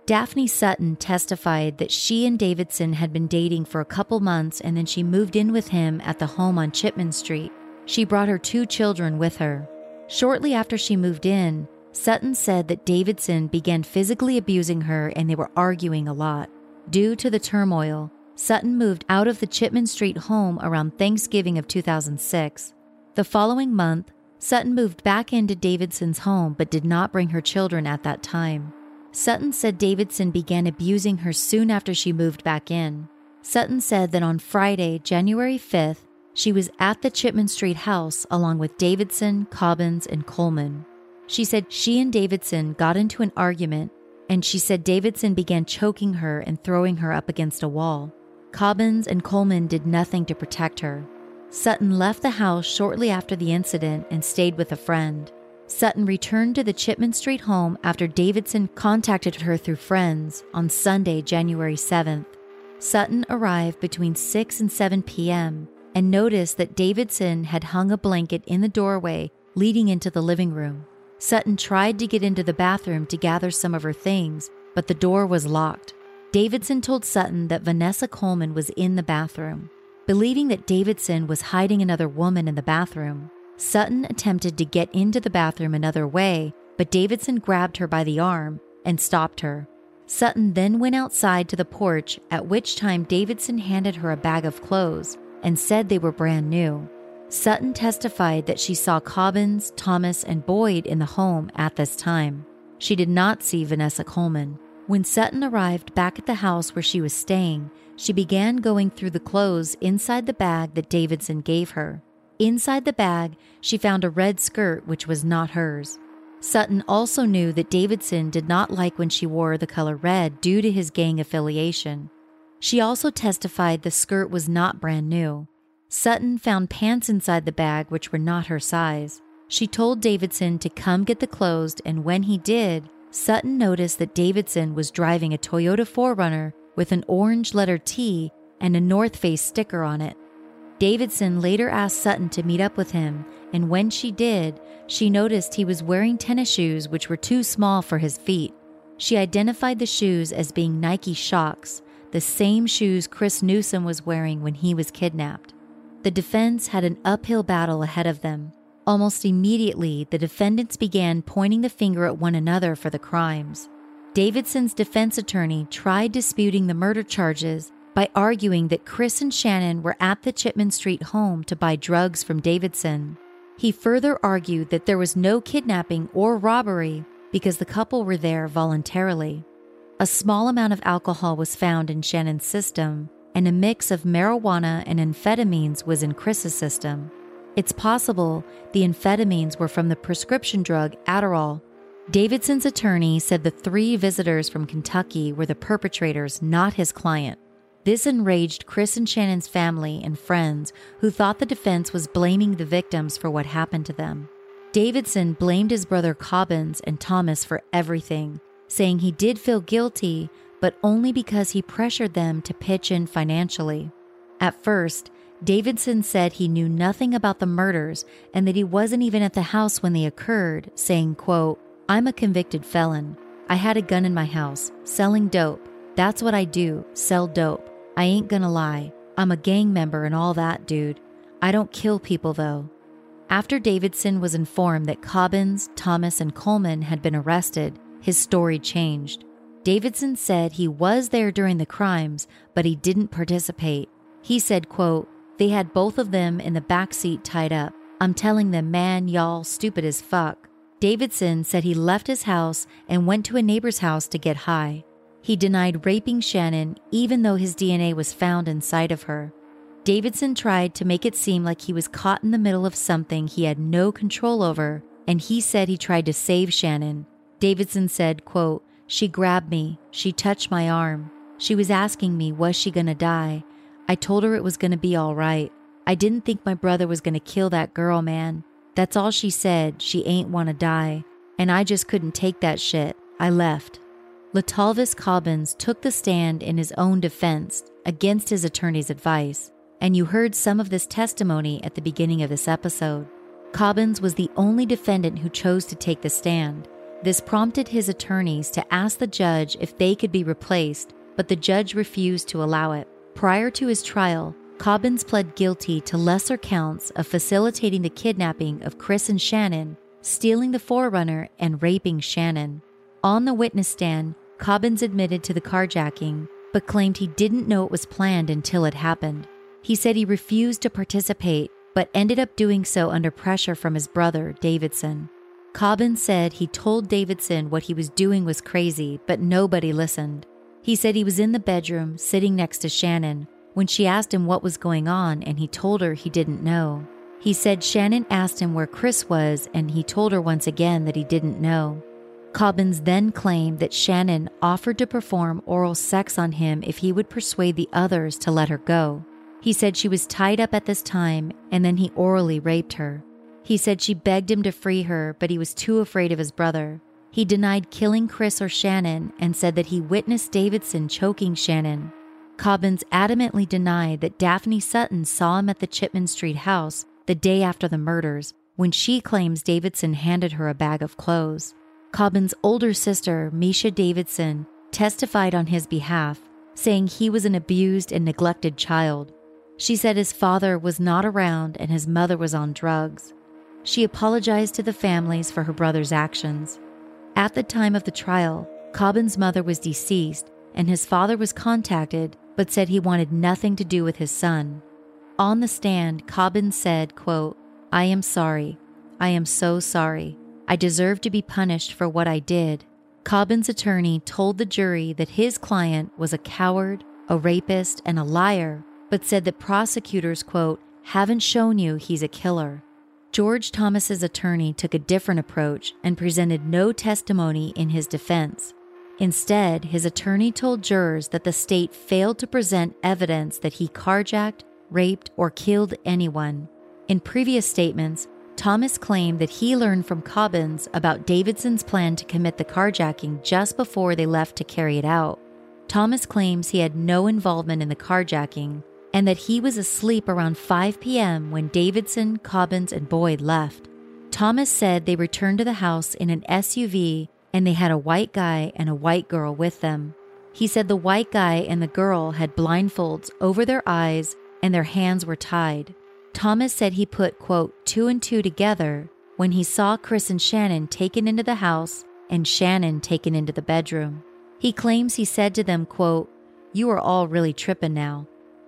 Daphne Sutton testified that she and Davidson had been dating for a couple months and then she moved in with him at the home on Chipman Street. She brought her two children with her. Shortly after she moved in, Sutton said that Davidson began physically abusing her and they were arguing a lot. Due to the turmoil, Sutton moved out of the Chipman Street home around Thanksgiving of 2006. The following month, Sutton moved back into Davidson's home but did not bring her children at that time. Sutton said Davidson began abusing her soon after she moved back in. Sutton said that on Friday, January 5th, she was at the Chipman Street house along with Davidson, Cobbins, and Coleman. She said she and Davidson got into an argument, and she said Davidson began choking her and throwing her up against a wall. Cobbins and Coleman did nothing to protect her. Sutton left the house shortly after the incident and stayed with a friend. Sutton returned to the Chipman Street home after Davidson contacted her through friends on Sunday, January 7th. Sutton arrived between 6 and 7 p.m. and noticed that Davidson had hung a blanket in the doorway leading into the living room. Sutton tried to get into the bathroom to gather some of her things, but the door was locked. Davidson told Sutton that Vanessa Coleman was in the bathroom. Believing that Davidson was hiding another woman in the bathroom, Sutton attempted to get into the bathroom another way, but Davidson grabbed her by the arm and stopped her. Sutton then went outside to the porch, at which time Davidson handed her a bag of clothes and said they were brand new. Sutton testified that she saw Cobbins, Thomas, and Boyd in the home at this time. She did not see Vanessa Coleman. When Sutton arrived back at the house where she was staying, she began going through the clothes inside the bag that Davidson gave her. Inside the bag, she found a red skirt which was not hers. Sutton also knew that Davidson did not like when she wore the color red due to his gang affiliation. She also testified the skirt was not brand new. Sutton found pants inside the bag which were not her size. She told Davidson to come get the clothes, and when he did, Sutton noticed that Davidson was driving a Toyota 4Runner with an orange letter T and a North Face sticker on it. Davidson later asked Sutton to meet up with him, and when she did, she noticed he was wearing tennis shoes which were too small for his feet. She identified the shoes as being Nike Shox, the same shoes Chris Newsom was wearing when he was kidnapped. The defense had an uphill battle ahead of them. Almost immediately, the defendants began pointing the finger at one another for the crimes. Davidson's defense attorney tried disputing the murder charges by arguing that Chris and Channon were at the Chipman Street home to buy drugs from Davidson. He further argued that there was no kidnapping or robbery because the couple were there voluntarily. A small amount of alcohol was found in Channon's system, and a mix of marijuana and amphetamines was in Chris's system. It's possible the amphetamines were from the prescription drug Adderall. Davidson's attorney said the three visitors from Kentucky were the perpetrators, not his client. This enraged Chris and Channon's family and friends, who thought the defense was blaming the victims for what happened to them. Davidson blamed his brother Cobbins and Thomas for everything, saying he did feel guilty, but only because he pressured them to pitch in financially. At first, Davidson said he knew nothing about the murders and that he wasn't even at the house when they occurred, saying, quote, I'm a convicted felon. I had a gun in my house, selling dope. That's what I do, sell dope. I ain't gonna lie. I'm a gang member and all that, dude. I don't kill people, though. After Davidson was informed that Cobbins, Thomas, and Coleman had been arrested, his story changed. Davidson said he was there during the crimes, but he didn't participate. He said, quote, they had both of them in the back seat tied up. I'm telling them, man, y'all stupid as fuck. Davidson said he left his house and went to a neighbor's house to get high. He denied raping Channon, even though his DNA was found inside of her. Davidson tried to make it seem like he was caught in the middle of something he had no control over, and he said he tried to save Channon. Davidson said, quote, She grabbed me. She touched my arm. She was asking me, was she gonna die? I told her it was gonna be all right. I didn't think my brother was gonna kill that girl, man. That's all she said. She ain't wanna die. And I just couldn't take that shit. I left. Letalvis Cobbins took the stand in his own defense against his attorney's advice. and you heard some of this testimony at the beginning of this episode. Cobbins was the only defendant who chose to take the stand. This prompted his attorneys to ask the judge if they could be replaced, but the judge refused to allow it. Prior to his trial, Cobbins pled guilty to lesser counts of facilitating the kidnapping of Chris and Channon, stealing the 4Runner, and raping Channon. On the witness stand, Cobbins admitted to the carjacking, but claimed he didn't know it was planned until it happened. He said he refused to participate, but ended up doing so under pressure from his brother, Davidson. Cobbins said he told Davidson what he was doing was crazy, but nobody listened. He said he was in the bedroom, sitting next to Channon, when she asked him what was going on, and he told her he didn't know. He said Channon asked him where Chris was, and he told her once again that he didn't know. Cobbins then claimed that Channon offered to perform oral sex on him if he would persuade the others to let her go. He said she was tied up at this time and then he orally raped her. He said she begged him to free her, but he was too afraid of his brother. He denied killing Chris or Channon and said that he witnessed Davidson choking Channon. Cobbins adamantly denied that Daphne Sutton saw him at the Chipman Street house the day after the murders when she claims Davidson handed her a bag of clothes. Cobbins' older sister, Misha Davidson, testified on his behalf, saying he was an abused and neglected child. She said his father was not around and his mother was on drugs. She apologized to the families for her brother's actions. At the time of the trial, Cobbins' mother was deceased and his father was contacted but said he wanted nothing to do with his son. On the stand, Cobbins said, quote, I am sorry. I am so sorry. I deserve to be punished for what I did. Cobbins' attorney told the jury that his client was a coward, a rapist, and a liar, but said that prosecutors, quote, haven't shown you he's a killer. George Thomas's attorney took a different approach and presented no testimony in his defense. Instead, his attorney told jurors that the state failed to present evidence that he carjacked, raped, or killed anyone. In previous statements, Thomas claimed that he learned from Cobbins about Davidson's plan to commit the carjacking just before they left to carry it out. Thomas claims he had no involvement in the carjacking and that he was asleep around 5 p.m. when Davidson, Cobbins, and Boyd left. Thomas said they returned to the house in an SUV and they had a white guy and a white girl with them. He said the white guy and the girl had blindfolds over their eyes and their hands were tied. Thomas said he put, quote, two and two together when he saw Chris and Channon taken into the house and Channon taken into the bedroom. He claims he said to them, quote, You are all really tripping now.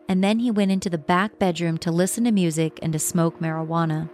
And then he went into the back bedroom to listen to music and to smoke marijuana.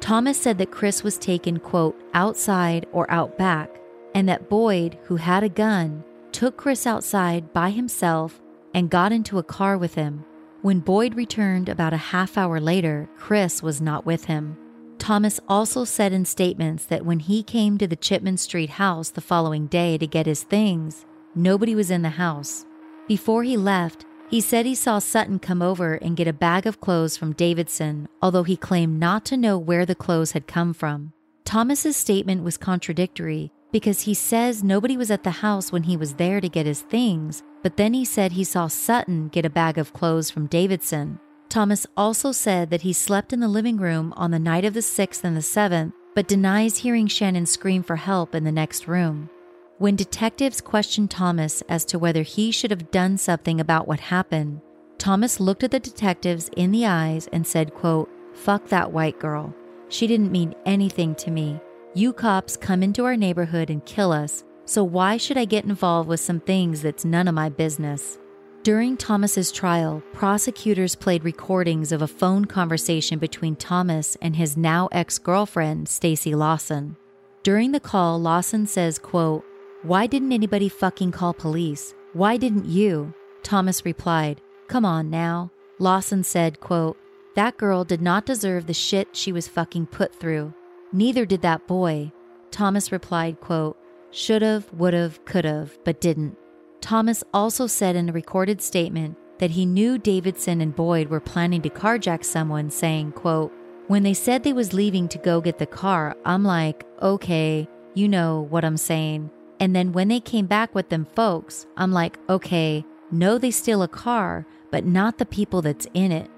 Thomas said that Chris was taken, quote, outside or out back, and that Boyd, who had a gun, took Chris outside by himself and got into a car with him. When Boyd returned about a half hour later, Chris was not with him. Thomas also said in statements that when he came to the Chipman Street house the following day to get his things, nobody was in the house. Before he left, he said he saw Sutton come over and get a bag of clothes from Davidson, although he claimed not to know where the clothes had come from. Thomas's statement was contradictory because he says nobody was at the house when he was there to get his things, but then he said he saw Sutton get a bag of clothes from Davidson. Thomas also said that he slept in the living room on the night of the 6th and the 7th, but denies hearing Channon scream for help in the next room. When detectives questioned Thomas as to whether he should have done something about what happened, Thomas looked at the detectives in the eyes and said, quote, Fuck that white girl. She didn't mean anything to me. You cops come into our neighborhood and kill us, so why should I get involved with some things that's none of my business? During Thomas's trial, prosecutors played recordings of a phone conversation between Thomas and his now ex-girlfriend, Stacy Lawson. During the call, Lawson says, quote, "Why didn't anybody fucking call police? Why didn't you?" Thomas replied, "Come on now." Lawson said, quote, "That girl did not deserve the shit she was fucking put through. Neither did that boy." Thomas replied, quote, Should've, would've, could've, but didn't. Thomas also said in a recorded statement that he knew Davidson and Boyd were planning to carjack someone, saying, quote, When they said they was leaving to go get the car, I'm like, okay, you know what I'm saying. And then when they came back with them folks, I'm like, okay, know they steal a car, but not the people that's in it.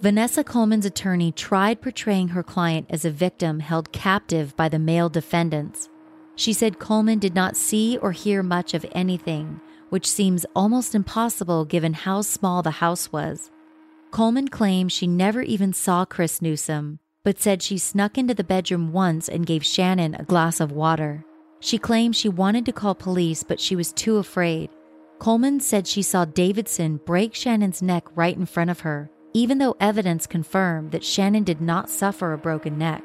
Vanessa Coleman's attorney tried portraying her client as a victim held captive by the male defendants. She said Coleman did not see or hear much of anything, which seems almost impossible given how small the house was. Coleman claimed she never even saw Chris Newsom, but said she snuck into the bedroom once and gave Channon a glass of water. She claimed she wanted to call police, but she was too afraid. Coleman said she saw Davidson break Channon's neck right in front of her, even though evidence confirmed that Channon did not suffer a broken neck.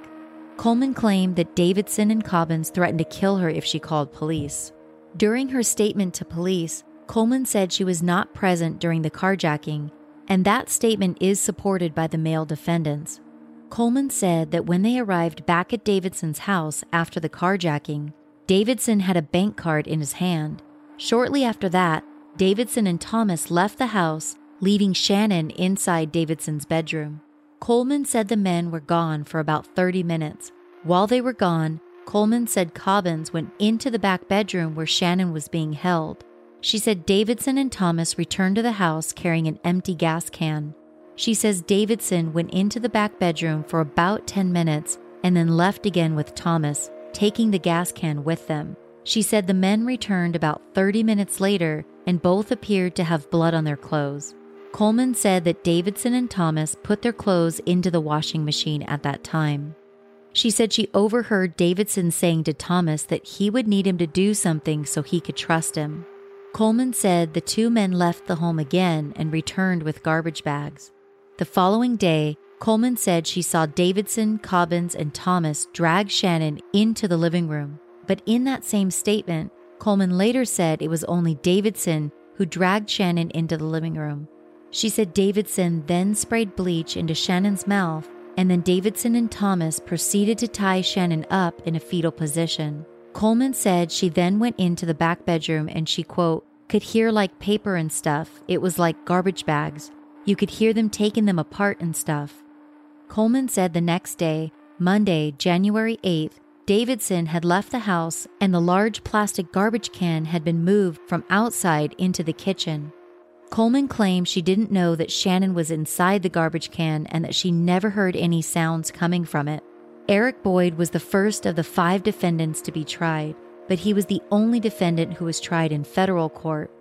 Coleman claimed that Davidson and Cobbins threatened to kill her if she called police. During her statement to police, Coleman said she was not present during the carjacking, and that statement is supported by the male defendants. Coleman said that when they arrived back at Davidson's house after the carjacking, Davidson had a bank card in his hand. Shortly after that, Davidson and Thomas left the house leaving Channon inside Davidson's bedroom. Coleman said the men were gone for about 30 minutes. While they were gone, Coleman said Cobbins went into the back bedroom where Channon was being held. She said Davidson and Thomas returned to the house carrying an empty gas can. She says Davidson went into the back bedroom for about 10 minutes and then left again with Thomas, taking the gas can with them. She said the men returned about 30 minutes later and both appeared to have blood on their clothes. Coleman said that Davidson and Thomas put their clothes into the washing machine at that time. She said she overheard Davidson saying to Thomas that he would need him to do something so he could trust him. Coleman said the two men left the home again and returned with garbage bags. The following day, Coleman said she saw Davidson, Cobbins, and Thomas drag Channon into the living room. But in that same statement, Coleman later said it was only Davidson who dragged Channon into the living room. She said Davidson then sprayed bleach into Channon's mouth, and then Davidson and Thomas proceeded to tie Channon up in a fetal position. Coleman said she then went into the back bedroom and she, quote, could hear like paper and stuff. It was like garbage bags. You could hear them taking them apart and stuff. Coleman said the next day, Monday, January 8th, Davidson had left the house and the large plastic garbage can had been moved from outside into the kitchen. Coleman claimed she didn't know that Channon was inside the garbage can and that she never heard any sounds coming from it. Eric Boyd was the first of the five defendants to be tried, but he was the only defendant who was tried in federal court.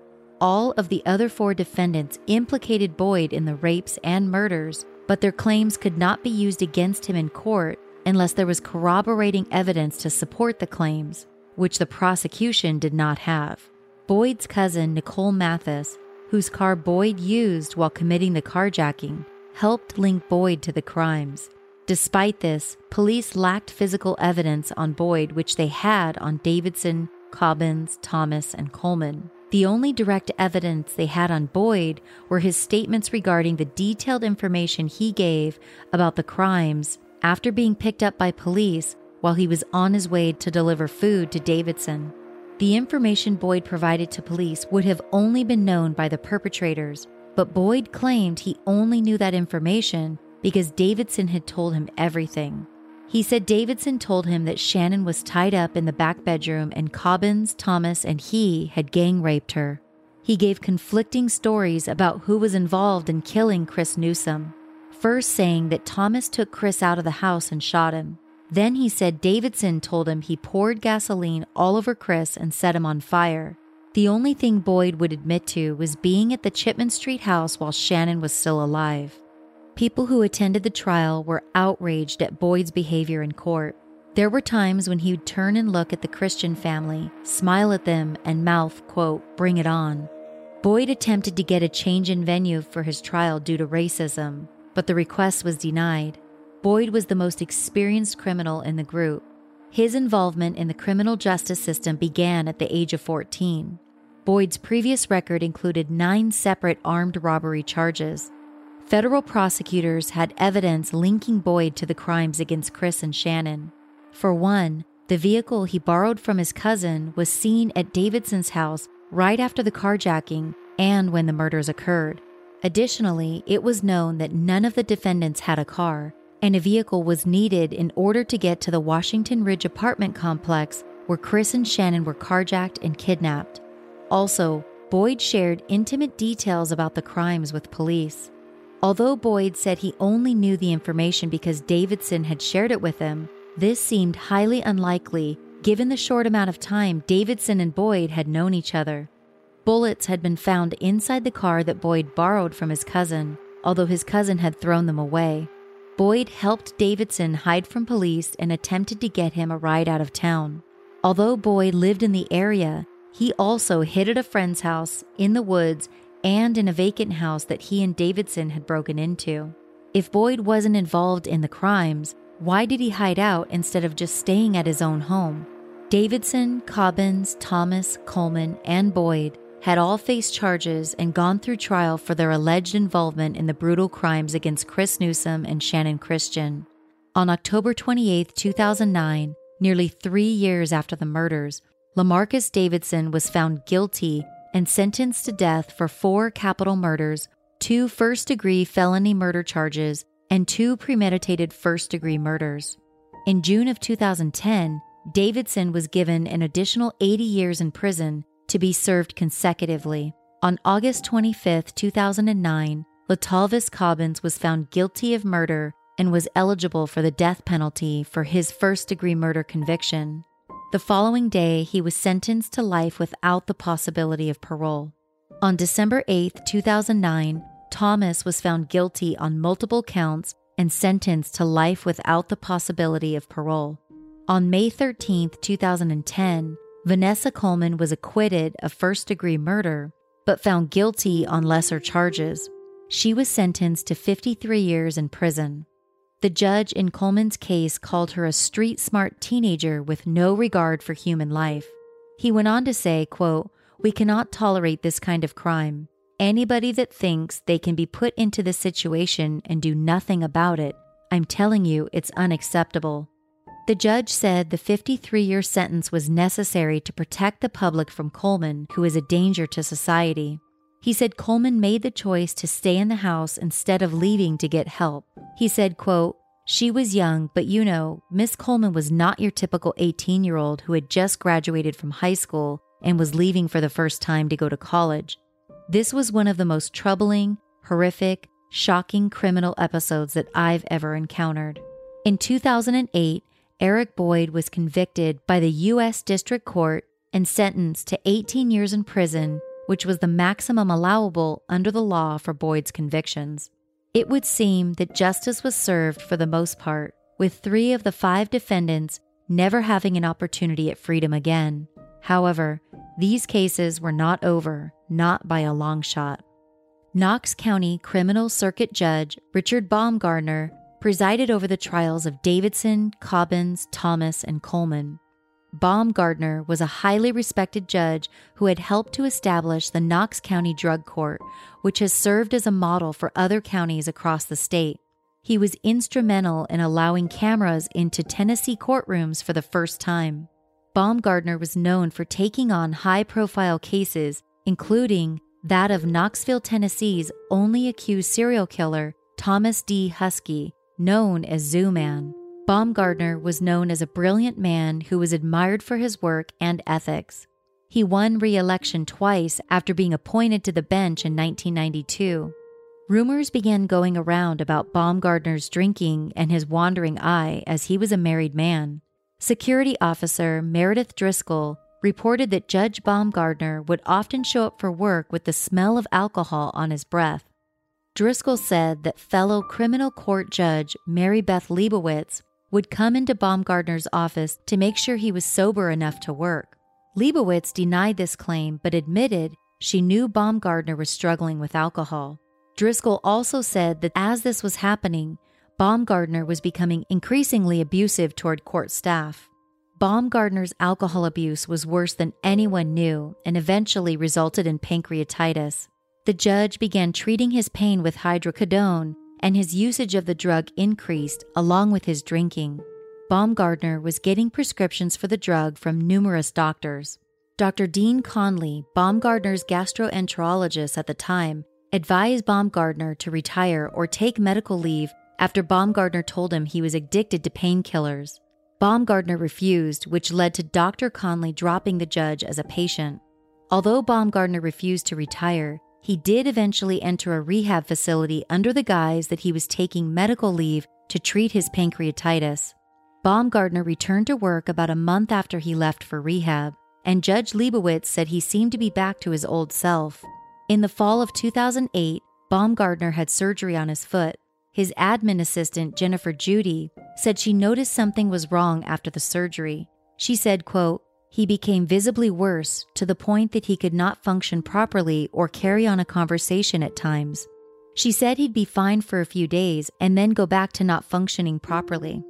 All of the other four defendants implicated Boyd in the rapes and murders, but their claims could not be used against him in court unless there was corroborating evidence to support the claims, which the prosecution did not have. Boyd's cousin, Nicole Mathis, whose car Boyd used while committing the carjacking, helped link Boyd to the crimes. Despite this, police lacked physical evidence on Boyd, which they had on Davidson, Cobbins, Thomas, and Coleman. The only direct evidence they had on Boyd were his statements regarding the detailed information he gave about the crimes after being picked up by police while he was on his way to deliver food to Davidson. The information Boyd provided to police would have only been known by the perpetrators, but Boyd claimed he only knew that information because Davidson had told him everything. He said Davidson told him that Channon was tied up in the back bedroom and Cobbins, Thomas, and he had gang raped her. He gave conflicting stories about who was involved in killing Chris Newsom. First, saying that Thomas took Chris out of the house and shot him. Then he said Davidson told him he poured gasoline all over Chris and set him on fire. The only thing Boyd would admit to was being at the Chipman Street house while Channon was still alive. People who attended the trial were outraged at Boyd's behavior in court. There were times when he would turn and look at the Christian family, smile at them, and mouth, quote, bring it on. Boyd attempted to get a change in venue for his trial due to racism, but the request was denied. Boyd was the most experienced criminal in the group. His involvement in the criminal justice system began at the age of 14. Boyd's previous record included nine separate armed robbery charges. Federal prosecutors had evidence linking Boyd to the crimes against Chris and Channon. For one, the vehicle he borrowed from his cousin was seen at Davidson's house right after the carjacking and when the murders occurred. Additionally, it was known that none of the defendants had a car, and a vehicle was needed in order to get to the Washington Ridge apartment complex where Chris and Channon were carjacked and kidnapped. Also, Boyd shared intimate details about the crimes with police. Although Boyd said he only knew the information because Davidson had shared it with him, this seemed highly unlikely given the short amount of time Davidson and Boyd had known each other. Bullets had been found inside the car that Boyd borrowed from his cousin, although his cousin had thrown them away. Boyd helped Davidson hide from police and attempted to get him a ride out of town. Although Boyd lived in the area, he also hid at a friend's house, in the woods, and in a vacant house that he and Davidson had broken into. If Boyd wasn't involved in the crimes, why did he hide out instead of just staying at his own home? Davidson, Cobbins, Thomas, Coleman, and Boyd had all faced charges and gone through trial for their alleged involvement in the brutal crimes against Chris Newsom and Channon Christian. On October 28, 2009, nearly three years after the murders, Lemaricus Davidson was found guilty and sentenced to death for four capital murders, two first degree felony murder charges, and two premeditated first degree murders. In June of 2010, Davidson was given an additional 80 years in prison to be served consecutively. On August 25, 2009, Letalvis Cobbins was found guilty of murder and was eligible for the death penalty for his first degree murder conviction. The following day, he was sentenced to life without the possibility of parole. On December 8, 2009, Thomas was found guilty on multiple counts and sentenced to life without the possibility of parole. On May 13, 2010, Vanessa Coleman was acquitted of first degree murder, but found guilty on lesser charges. She was sentenced to 53 years in prison. The judge in Coleman's case called her a street smart teenager with no regard for human life. He went on to say, quote, We cannot tolerate this kind of crime. Anybody that thinks they can be put into this situation and do nothing about it, I'm telling you, it's unacceptable. The judge said the 53 year sentence was necessary to protect the public from Coleman, who is a danger to society. He said Coleman made the choice to stay in the house instead of leaving to get help. He said, quote, she was young, but you know, Miss Coleman was not your typical 18 year old who had just graduated from high school and was leaving for the first time to go to college. This was one of the most troubling, horrific, shocking criminal episodes that I've ever encountered. In 2008, Eric Boyd was convicted by the U.S. District Court and sentenced to 18 years in prison, which was the maximum allowable under the law for Boyd's convictions. It would seem that justice was served for the most part, with three of the five defendants never having an opportunity at freedom again. However, these cases were not over, not by a long shot. Knox County Criminal Circuit Judge Richard Baumgartner presided over the trials of Davidson, Cobbins, Thomas, and Coleman. Baumgartner was a highly respected judge who had helped to establish the Knox County Drug Court, which has served as a model for other counties across the state. He was instrumental in allowing cameras into Tennessee courtrooms for the first time. Baumgartner was known for taking on high profile cases, including that of Knoxville, Tennessee's only accused serial killer, Thomas D. Huskey, known as Zoo Man. Baumgartner was known as a brilliant man who was admired for his work and ethics. He won re election twice after being appointed to the bench in 1992. Rumors began going around about Baumgartner's drinking and his wandering eye as he was a married man. Security officer Meredith Driscoll reported that Judge Baumgartner would often show up for work with the smell of alcohol on his breath. Driscoll said that fellow criminal court judge Mary Beth Leibowitz would come into Baumgartner's office to make sure he was sober enough to work. Leibowitz denied this claim but admitted she knew Baumgartner was struggling with alcohol. Driscoll also said that as this was happening, Baumgartner was becoming increasingly abusive toward court staff. Baumgartner's alcohol abuse was worse than anyone knew and eventually resulted in pancreatitis. The judge began treating his pain with hydrocodone, and his usage of the drug increased along with his drinking. Baumgartner was getting prescriptions for the drug from numerous doctors. Dr. Dean Conley, Baumgartner's gastroenterologist at the time, advised Baumgartner to retire or take medical leave after Baumgartner told him he was addicted to painkillers. Baumgartner refused, which led to Dr. Conley dropping the judge as a patient. Although Baumgartner refused to retire, he did eventually enter a rehab facility under the guise that he was taking medical leave to treat his pancreatitis. Baumgartner returned to work about a month after he left for rehab, and Judge Leibowitz said he seemed to be back to his old self. In the fall of 2008, Baumgartner had surgery on his foot. His admin assistant, Jennifer Judy, said she noticed something was wrong after the surgery. She said, quote, he became visibly worse to the point that he could not function properly or carry on a conversation at times. She said he'd be fine for a few days and then go back to not functioning properly.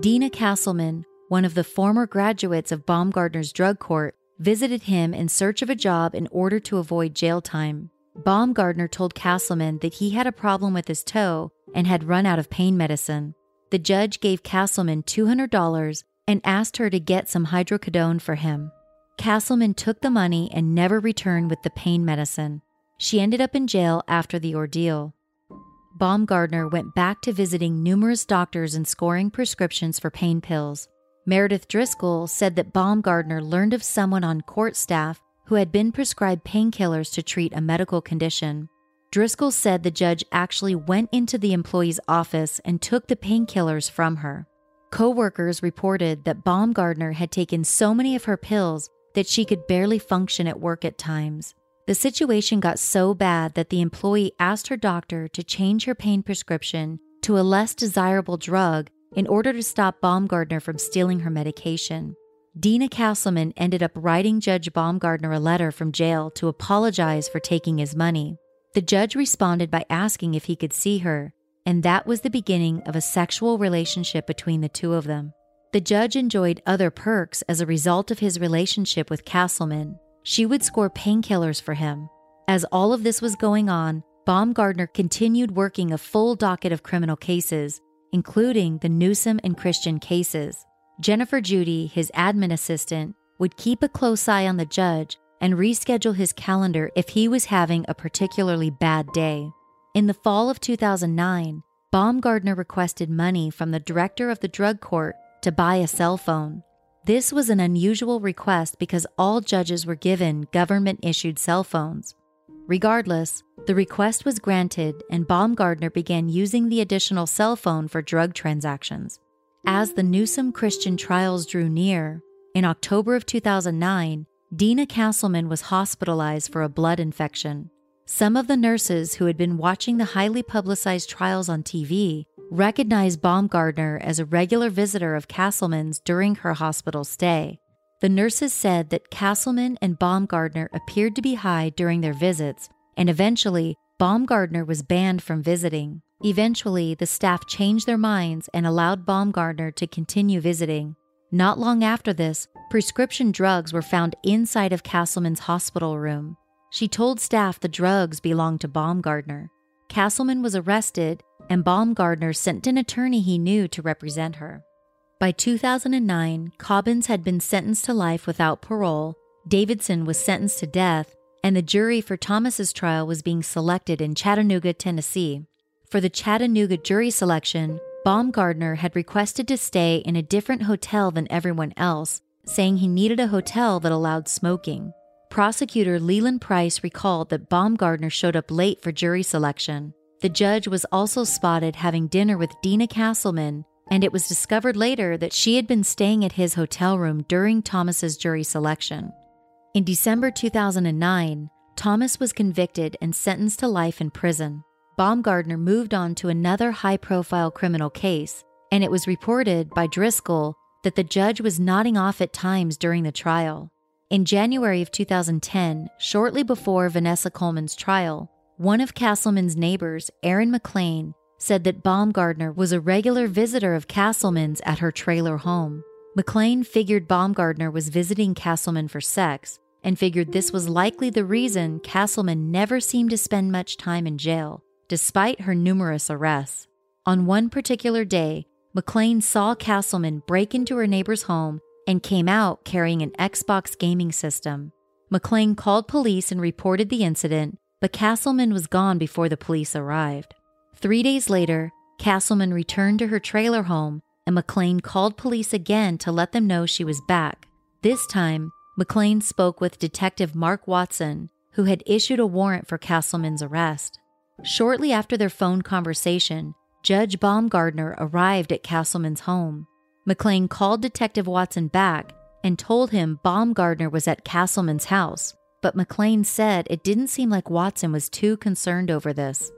Deena Castleman, one of the former graduates of Baumgartner's drug court, visited him in search of a job in order to avoid jail time. Baumgartner told Castleman that he had a problem with his toe and had run out of pain medicine. The judge gave Castleman $200 and asked her to get some hydrocodone for him. Castleman took the money and never returned with the pain medicine. She ended up in jail after the ordeal. Baumgartner went back to visiting numerous doctors and scoring prescriptions for pain pills. Meredith Driscoll said that Baumgartner learned of someone on court staff who had been prescribed painkillers to treat a medical condition. Driscoll said the judge actually went into the employee's office and took the painkillers from her. Co-workers reported that Baumgartner had taken so many of her pills that she could barely function at work at times. The situation got so bad that the employee asked her doctor to change her pain prescription to a less desirable drug in order to stop Baumgartner from stealing her medication. Deena Castleman ended up writing Judge Baumgartner a letter from jail to apologize for taking his money. The judge responded by asking if he could see her, and that was the beginning of a sexual relationship between the two of them. The judge enjoyed other perks as a result of his relationship with Castleman. She would score painkillers for him. As all of this was going on, Baumgartner continued working a full docket of criminal cases, including the Newsom and Christian cases. Jennifer Judy, his admin assistant, would keep a close eye on the judge and reschedule his calendar if he was having a particularly bad day. In the fall of 2009, Baumgartner requested money from the director of the drug court to buy a cell phone. This was an unusual request because all judges were given government issued cell phones. Regardless, the request was granted and Baumgartner began using the additional cell phone for drug transactions. As the Newsom Christian trials drew near, in October of 2009, Deena Castleman was hospitalized for a blood infection. Some of the nurses who had been watching the highly publicized trials on TV recognized Baumgartner as a regular visitor of Castleman's during her hospital stay. The nurses said that Castleman and Baumgartner appeared to be high during their visits, and eventually, Baumgartner was banned from visiting. Eventually, the staff changed their minds and allowed Baumgartner to continue visiting. Not long after this, prescription drugs were found inside of Castleman's hospital room. She told staff the drugs belonged to Baumgartner. Castleman was arrested, and Baumgartner sent an attorney he knew to represent her. By 2009, Cobbins had been sentenced to life without parole, Davidson was sentenced to death, and the jury for Thomas's trial was being selected in Chattanooga, Tennessee. For the Chattanooga jury selection, Baumgartner had requested to stay in a different hotel than everyone else, saying he needed a hotel that allowed smoking. Prosecutor Leland Price recalled that Baumgartner showed up late for jury selection. The judge was also spotted having dinner with Deena Castleman, and it was discovered later that she had been staying at his hotel room during Thomas's jury selection. In December 2009, Thomas was convicted and sentenced to life in prison. Baumgartner moved on to another high profile criminal case, and it was reported by Driscoll that the judge was nodding off at times during the trial. In January of 2010, shortly before Vanessa Coleman's trial, one of Castleman's neighbors, Aaron McLean, said that Baumgartner was a regular visitor of Castleman's at her trailer home. McLean figured Baumgartner was visiting Castleman for sex and figured this was likely the reason Castleman never seemed to spend much time in jail, despite her numerous arrests. On one particular day, McLean saw Castleman break into her neighbor's home and came out carrying an Xbox gaming system. McLean called police and reported the incident, but Castleman was gone before the police arrived. Three days later, Castleman returned to her trailer home, and McLean called police again to let them know she was back. This time, McLean spoke with Detective Mark Watson, who had issued a warrant for Castleman's arrest. Shortly after their phone conversation, Judge Baumgartner arrived at Castleman's home. McLean called Detective Watson back and told him Baumgartner was at Castleman's house, but McLean said it didn't seem like Watson was too concerned over this.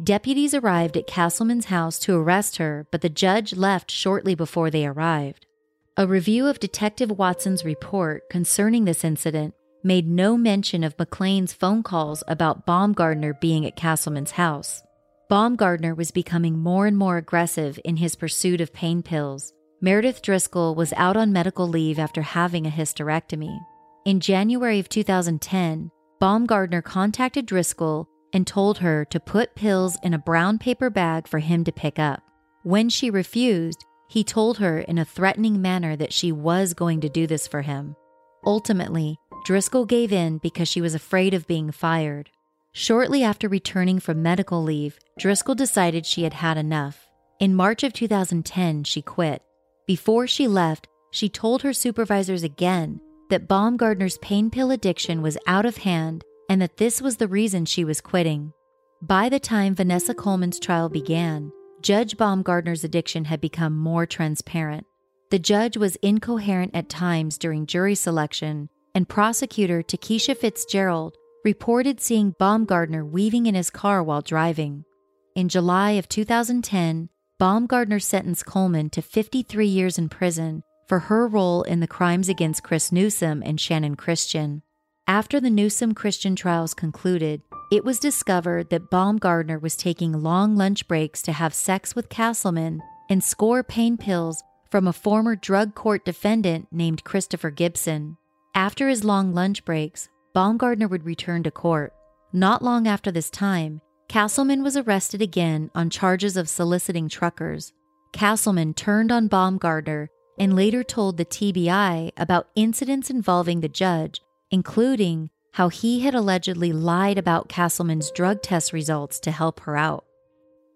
Deputies arrived at Castleman's house to arrest her, but the judge left shortly before they arrived. A review of Detective Watson's report concerning this incident made no mention of McLean's phone calls about Baumgartner being at Castleman's house. Baumgartner was becoming more and more aggressive in his pursuit of pain pills. Meredith Driscoll was out on medical leave after having a hysterectomy. In January of 2010, Baumgartner contacted Driscoll and told her to put pills in a brown paper bag for him to pick up. When she refused, he told her in a threatening manner that she was going to do this for him. Ultimately, Driscoll gave in because she was afraid of being fired. Shortly after returning from medical leave, Driscoll decided she had had enough. In March of 2010, she quit. Before she left, she told her supervisors again that Baumgartner's pain pill addiction was out of hand and that this was the reason she was quitting. By the time Vanessa Coleman's trial began, Judge Baumgartner's addiction had become more transparent. The judge was incoherent at times during jury selection, and prosecutor Takesha Fitzgerald reported seeing Baumgartner weaving in his car while driving. In July of 2010, Baumgartner sentenced Coleman to 53 years in prison for her role in the crimes against Chris Newsom and Channon Christian. After the Newsom Christian trials concluded, it was discovered that Baumgartner was taking long lunch breaks to have sex with Castleman and score pain pills from a former drug court defendant named Christopher Gibson. After his long lunch breaks, Baumgartner would return to court. Not long after this time, Castleman was arrested again on charges of soliciting truckers. Castleman turned on Baumgartner and later told the TBI about incidents involving the judge including how he had allegedly lied about Castleman's drug test results to help her out.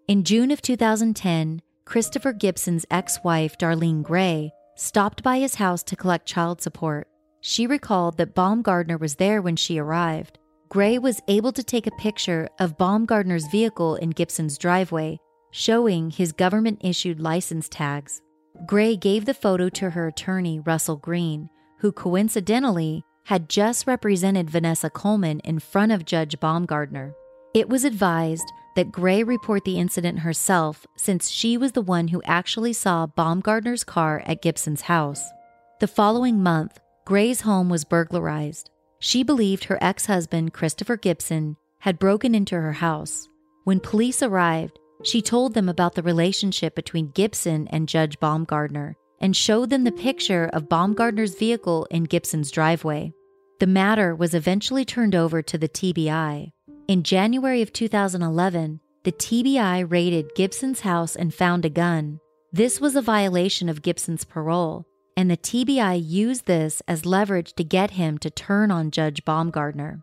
In June of 2010, Christopher Gibson's ex wife, Darlene Gray, stopped by his house to collect child support. She recalled that Baumgartner was there when she arrived. Gray was able to take a picture of Baumgartner's vehicle in Gibson's driveway, showing his government issued license tags. Gray gave the photo to her attorney, Russell Green, who coincidentally had just represented Vanessa Coleman in front of Judge Baumgartner. It was advised that Gray report the incident herself since she was the one who actually saw Baumgartner's car at Gibson's house. The following month, Gray's home was burglarized. She believed her ex husband, Christopher Gibson, had broken into her house. When police arrived, she told them about the relationship between Gibson and Judge Baumgartner and showed them the picture of Baumgartner's vehicle in Gibson's driveway. The matter was eventually turned over to the TBI. In January of 2011, the TBI raided Gibson's house and found a gun. This was a violation of Gibson's parole, and the TBI used this as leverage to get him to turn on Judge Baumgartner.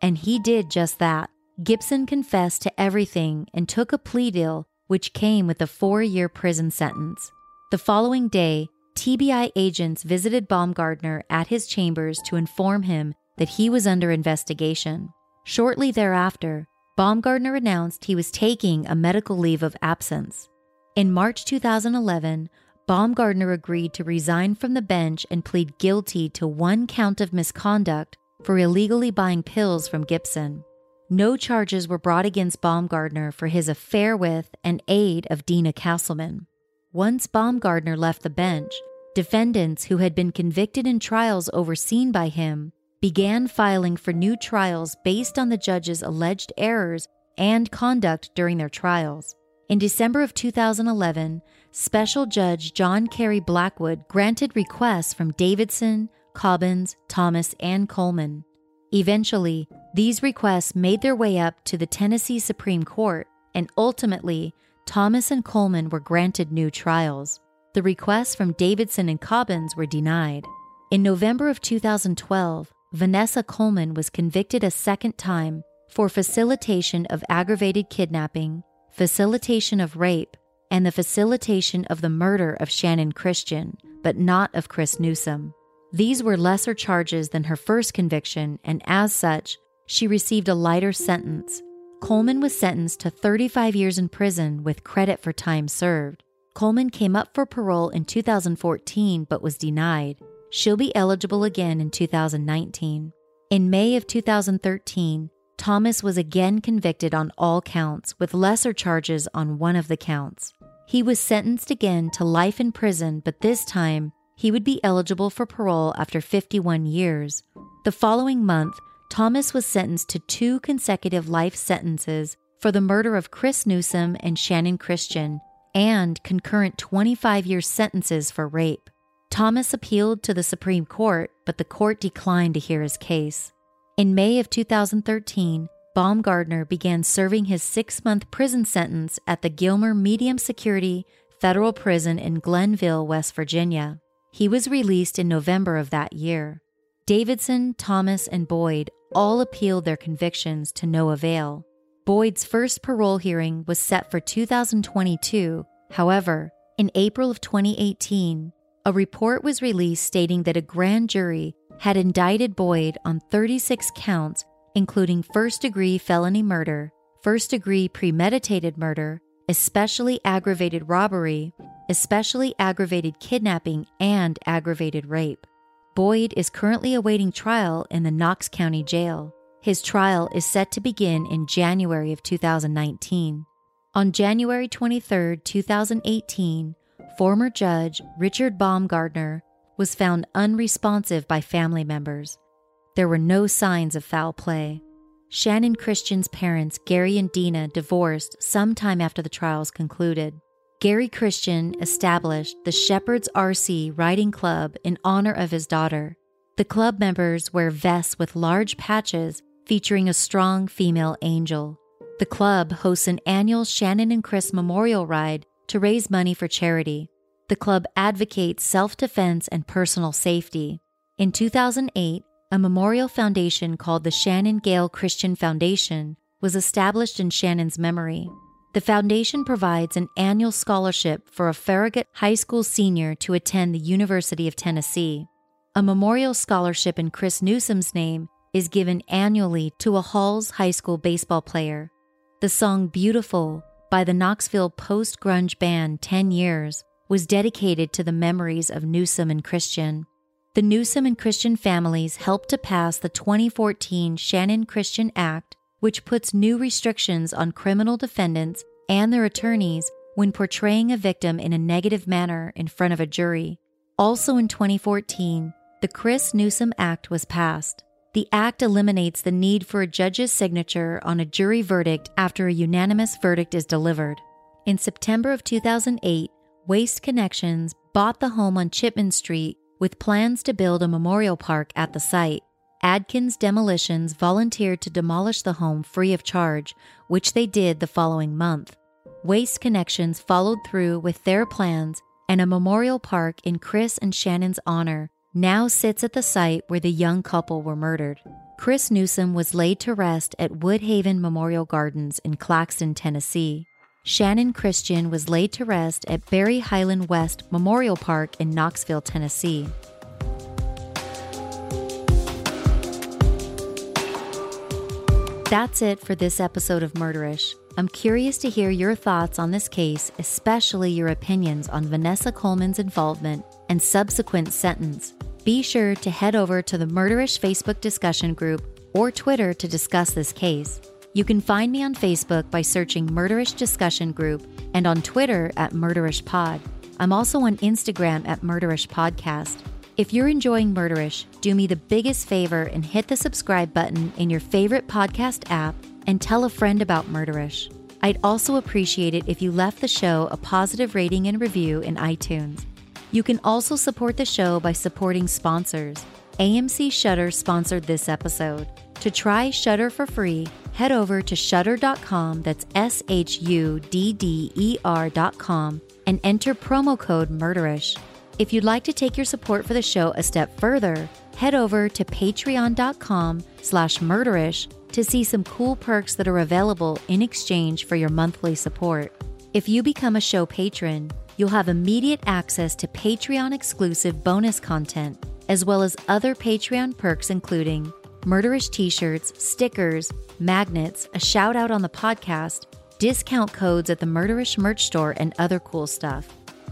And he did just that. Gibson confessed to everything and took a plea deal, which came with a four year prison sentence. The following day, TBI agents visited Baumgartner at his chambers to inform him that he was under investigation. Shortly thereafter, Baumgartner announced he was taking a medical leave of absence. In March 2011, Baumgartner agreed to resign from the bench and plead guilty to one count of misconduct for illegally buying pills from Gibson. No charges were brought against Baumgartner for his affair with and aid of Deena Castleman. Once Baumgartner left the bench, defendants who had been convicted in trials overseen by him began filing for new trials based on the judge's alleged errors and conduct during their trials. In December of 2011, Special Judge John Kerry Blackwood granted requests from Davidson, Cobbins, Thomas, and Coleman. Eventually, these requests made their way up to the Tennessee Supreme Court, and ultimately, Thomas and Coleman were granted new trials. The requests from Davidson and Cobbins were denied. In November of 2012, Vanessa Coleman was convicted a second time for facilitation of aggravated kidnapping, facilitation of rape, and the facilitation of the murder of Channon Christian, but not of Chris Newsom. These were lesser charges than her first conviction, and as such, she received a lighter sentence. Coleman was sentenced to 35 years in prison with credit for time served. Coleman came up for parole in 2014 but was denied. She'll be eligible again in 2019. In May of 2013, Thomas was again convicted on all counts with lesser charges on one of the counts. He was sentenced again to life in prison, but this time he would be eligible for parole after 51 years. The following month, Thomas was sentenced to two consecutive life sentences for the murder of Chris Newsom and Channon Christian and concurrent 25 year sentences for rape. Thomas appealed to the Supreme Court, but the court declined to hear his case. In May of 2013, Baumgartner began serving his six month prison sentence at the Gilmer Medium Security Federal Prison in Glenville, West Virginia. He was released in November of that year. Davidson, Thomas, and Boyd all appealed their convictions to no avail. Boyd's first parole hearing was set for 2022. However, in April of 2018, a report was released stating that a grand jury had indicted Boyd on 36 counts, including first degree felony murder, first degree premeditated murder, especially aggravated robbery, especially aggravated kidnapping, and aggravated rape. Boyd is currently awaiting trial in the Knox County Jail. His trial is set to begin in January of 2019. On January 23, 2018, former judge Richard Baumgartner was found unresponsive by family members. There were no signs of foul play. Channon Christian's parents, Gary and Deena, divorced sometime after the trials concluded. Gary Christian established the Shepherd's RC Riding Club in honor of his daughter. The club members wear vests with large patches featuring a strong female angel. The club hosts an annual Channon and Chris Memorial Ride to raise money for charity. The club advocates self defense and personal safety. In 2008, a memorial foundation called the Channon Gail Christian Foundation was established in Channon's memory. The foundation provides an annual scholarship for a Farragut High School senior to attend the University of Tennessee. A memorial scholarship in Chris Newsom's name is given annually to a Halls High School baseball player. The song Beautiful by the Knoxville post grunge band 10 Years was dedicated to the memories of Newsom and Christian. The Newsom and Christian families helped to pass the 2014 Channon Christian Act, which puts new restrictions on criminal defendants and their attorneys when portraying a victim in a negative manner in front of a jury. Also in 2014, the Chris Newsom Act was passed. The act eliminates the need for a judge's signature on a jury verdict after a unanimous verdict is delivered. In September of 2008, Waste Connections bought the home on Chipman Street with plans to build a memorial park at the site. Adkins Demolitions volunteered to demolish the home free of charge, which they did the following month. Waste Connections followed through with their plans, and a memorial park in Chris and Channon's honor now sits at the site where the young couple were murdered. Chris Newsom was laid to rest at Woodhaven Memorial Gardens in Claxton, Tennessee. Channon Christian was laid to rest at Berry Highland West Memorial Park in Knoxville, Tennessee. That's it for this episode of Murderish. I'm curious to hear your thoughts on this case, especially your opinions on Vanessa Coleman's involvement and subsequent sentence. Be sure to head over to the Murderish Facebook discussion group or Twitter to discuss this case. You can find me on Facebook by searching Murderish Discussion Group and on Twitter at Murderish Pod. I'm also on Instagram at Murderish Podcast. If you're enjoying Murderish, do me the biggest favor and hit the subscribe button in your favorite podcast app and tell a friend about Murderish. I'd also appreciate it if you left the show a positive rating and review in iTunes. You can also support the show by supporting sponsors. AMC Shudder sponsored this episode. To try Shudder for free, head over to shudder.com, that's S H U D D E R.com, and enter promo code Murderish. If you'd like to take your support for the show a step further, head over to patreon.com slash murderish to see some cool perks that are available in exchange for your monthly support. If you become a show patron, you'll have immediate access to Patreon exclusive bonus content, as well as other Patreon perks, including Murderish t shirts, stickers, magnets, a shout out on the podcast, discount codes at the Murderish merch store, and other cool stuff.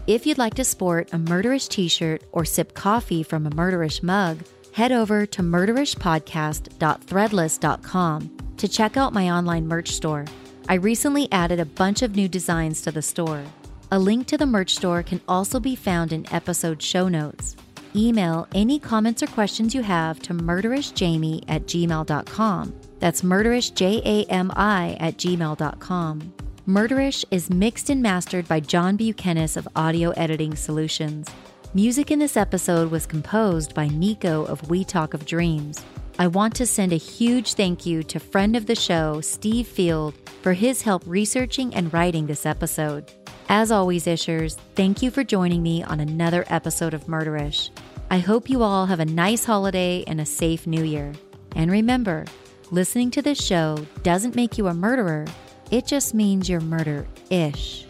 If you'd like to sport a Murderish t shirt or sip coffee from a Murderish mug, head over to murderishpodcast.threadless.com to check out my online merch store. I recently added a bunch of new designs to the store. A link to the merch store can also be found in episode show notes. Email any comments or questions you have to murderishjami at gmail.com. That's murderishjami at gmail.com. Murderish is mixed and mastered by John Buchanan of Audio Editing Solutions. Music in this episode was composed by Nico of We Talk of Dreams. I want to send a huge thank you to friend of the show, Steve Field, for his help researching and writing this episode. As always, Ishers, thank you for joining me on another episode of Murderish. I hope you all have a nice holiday and a safe new year. And remember, listening to this show doesn't make you a murderer, it just means you're murder ish.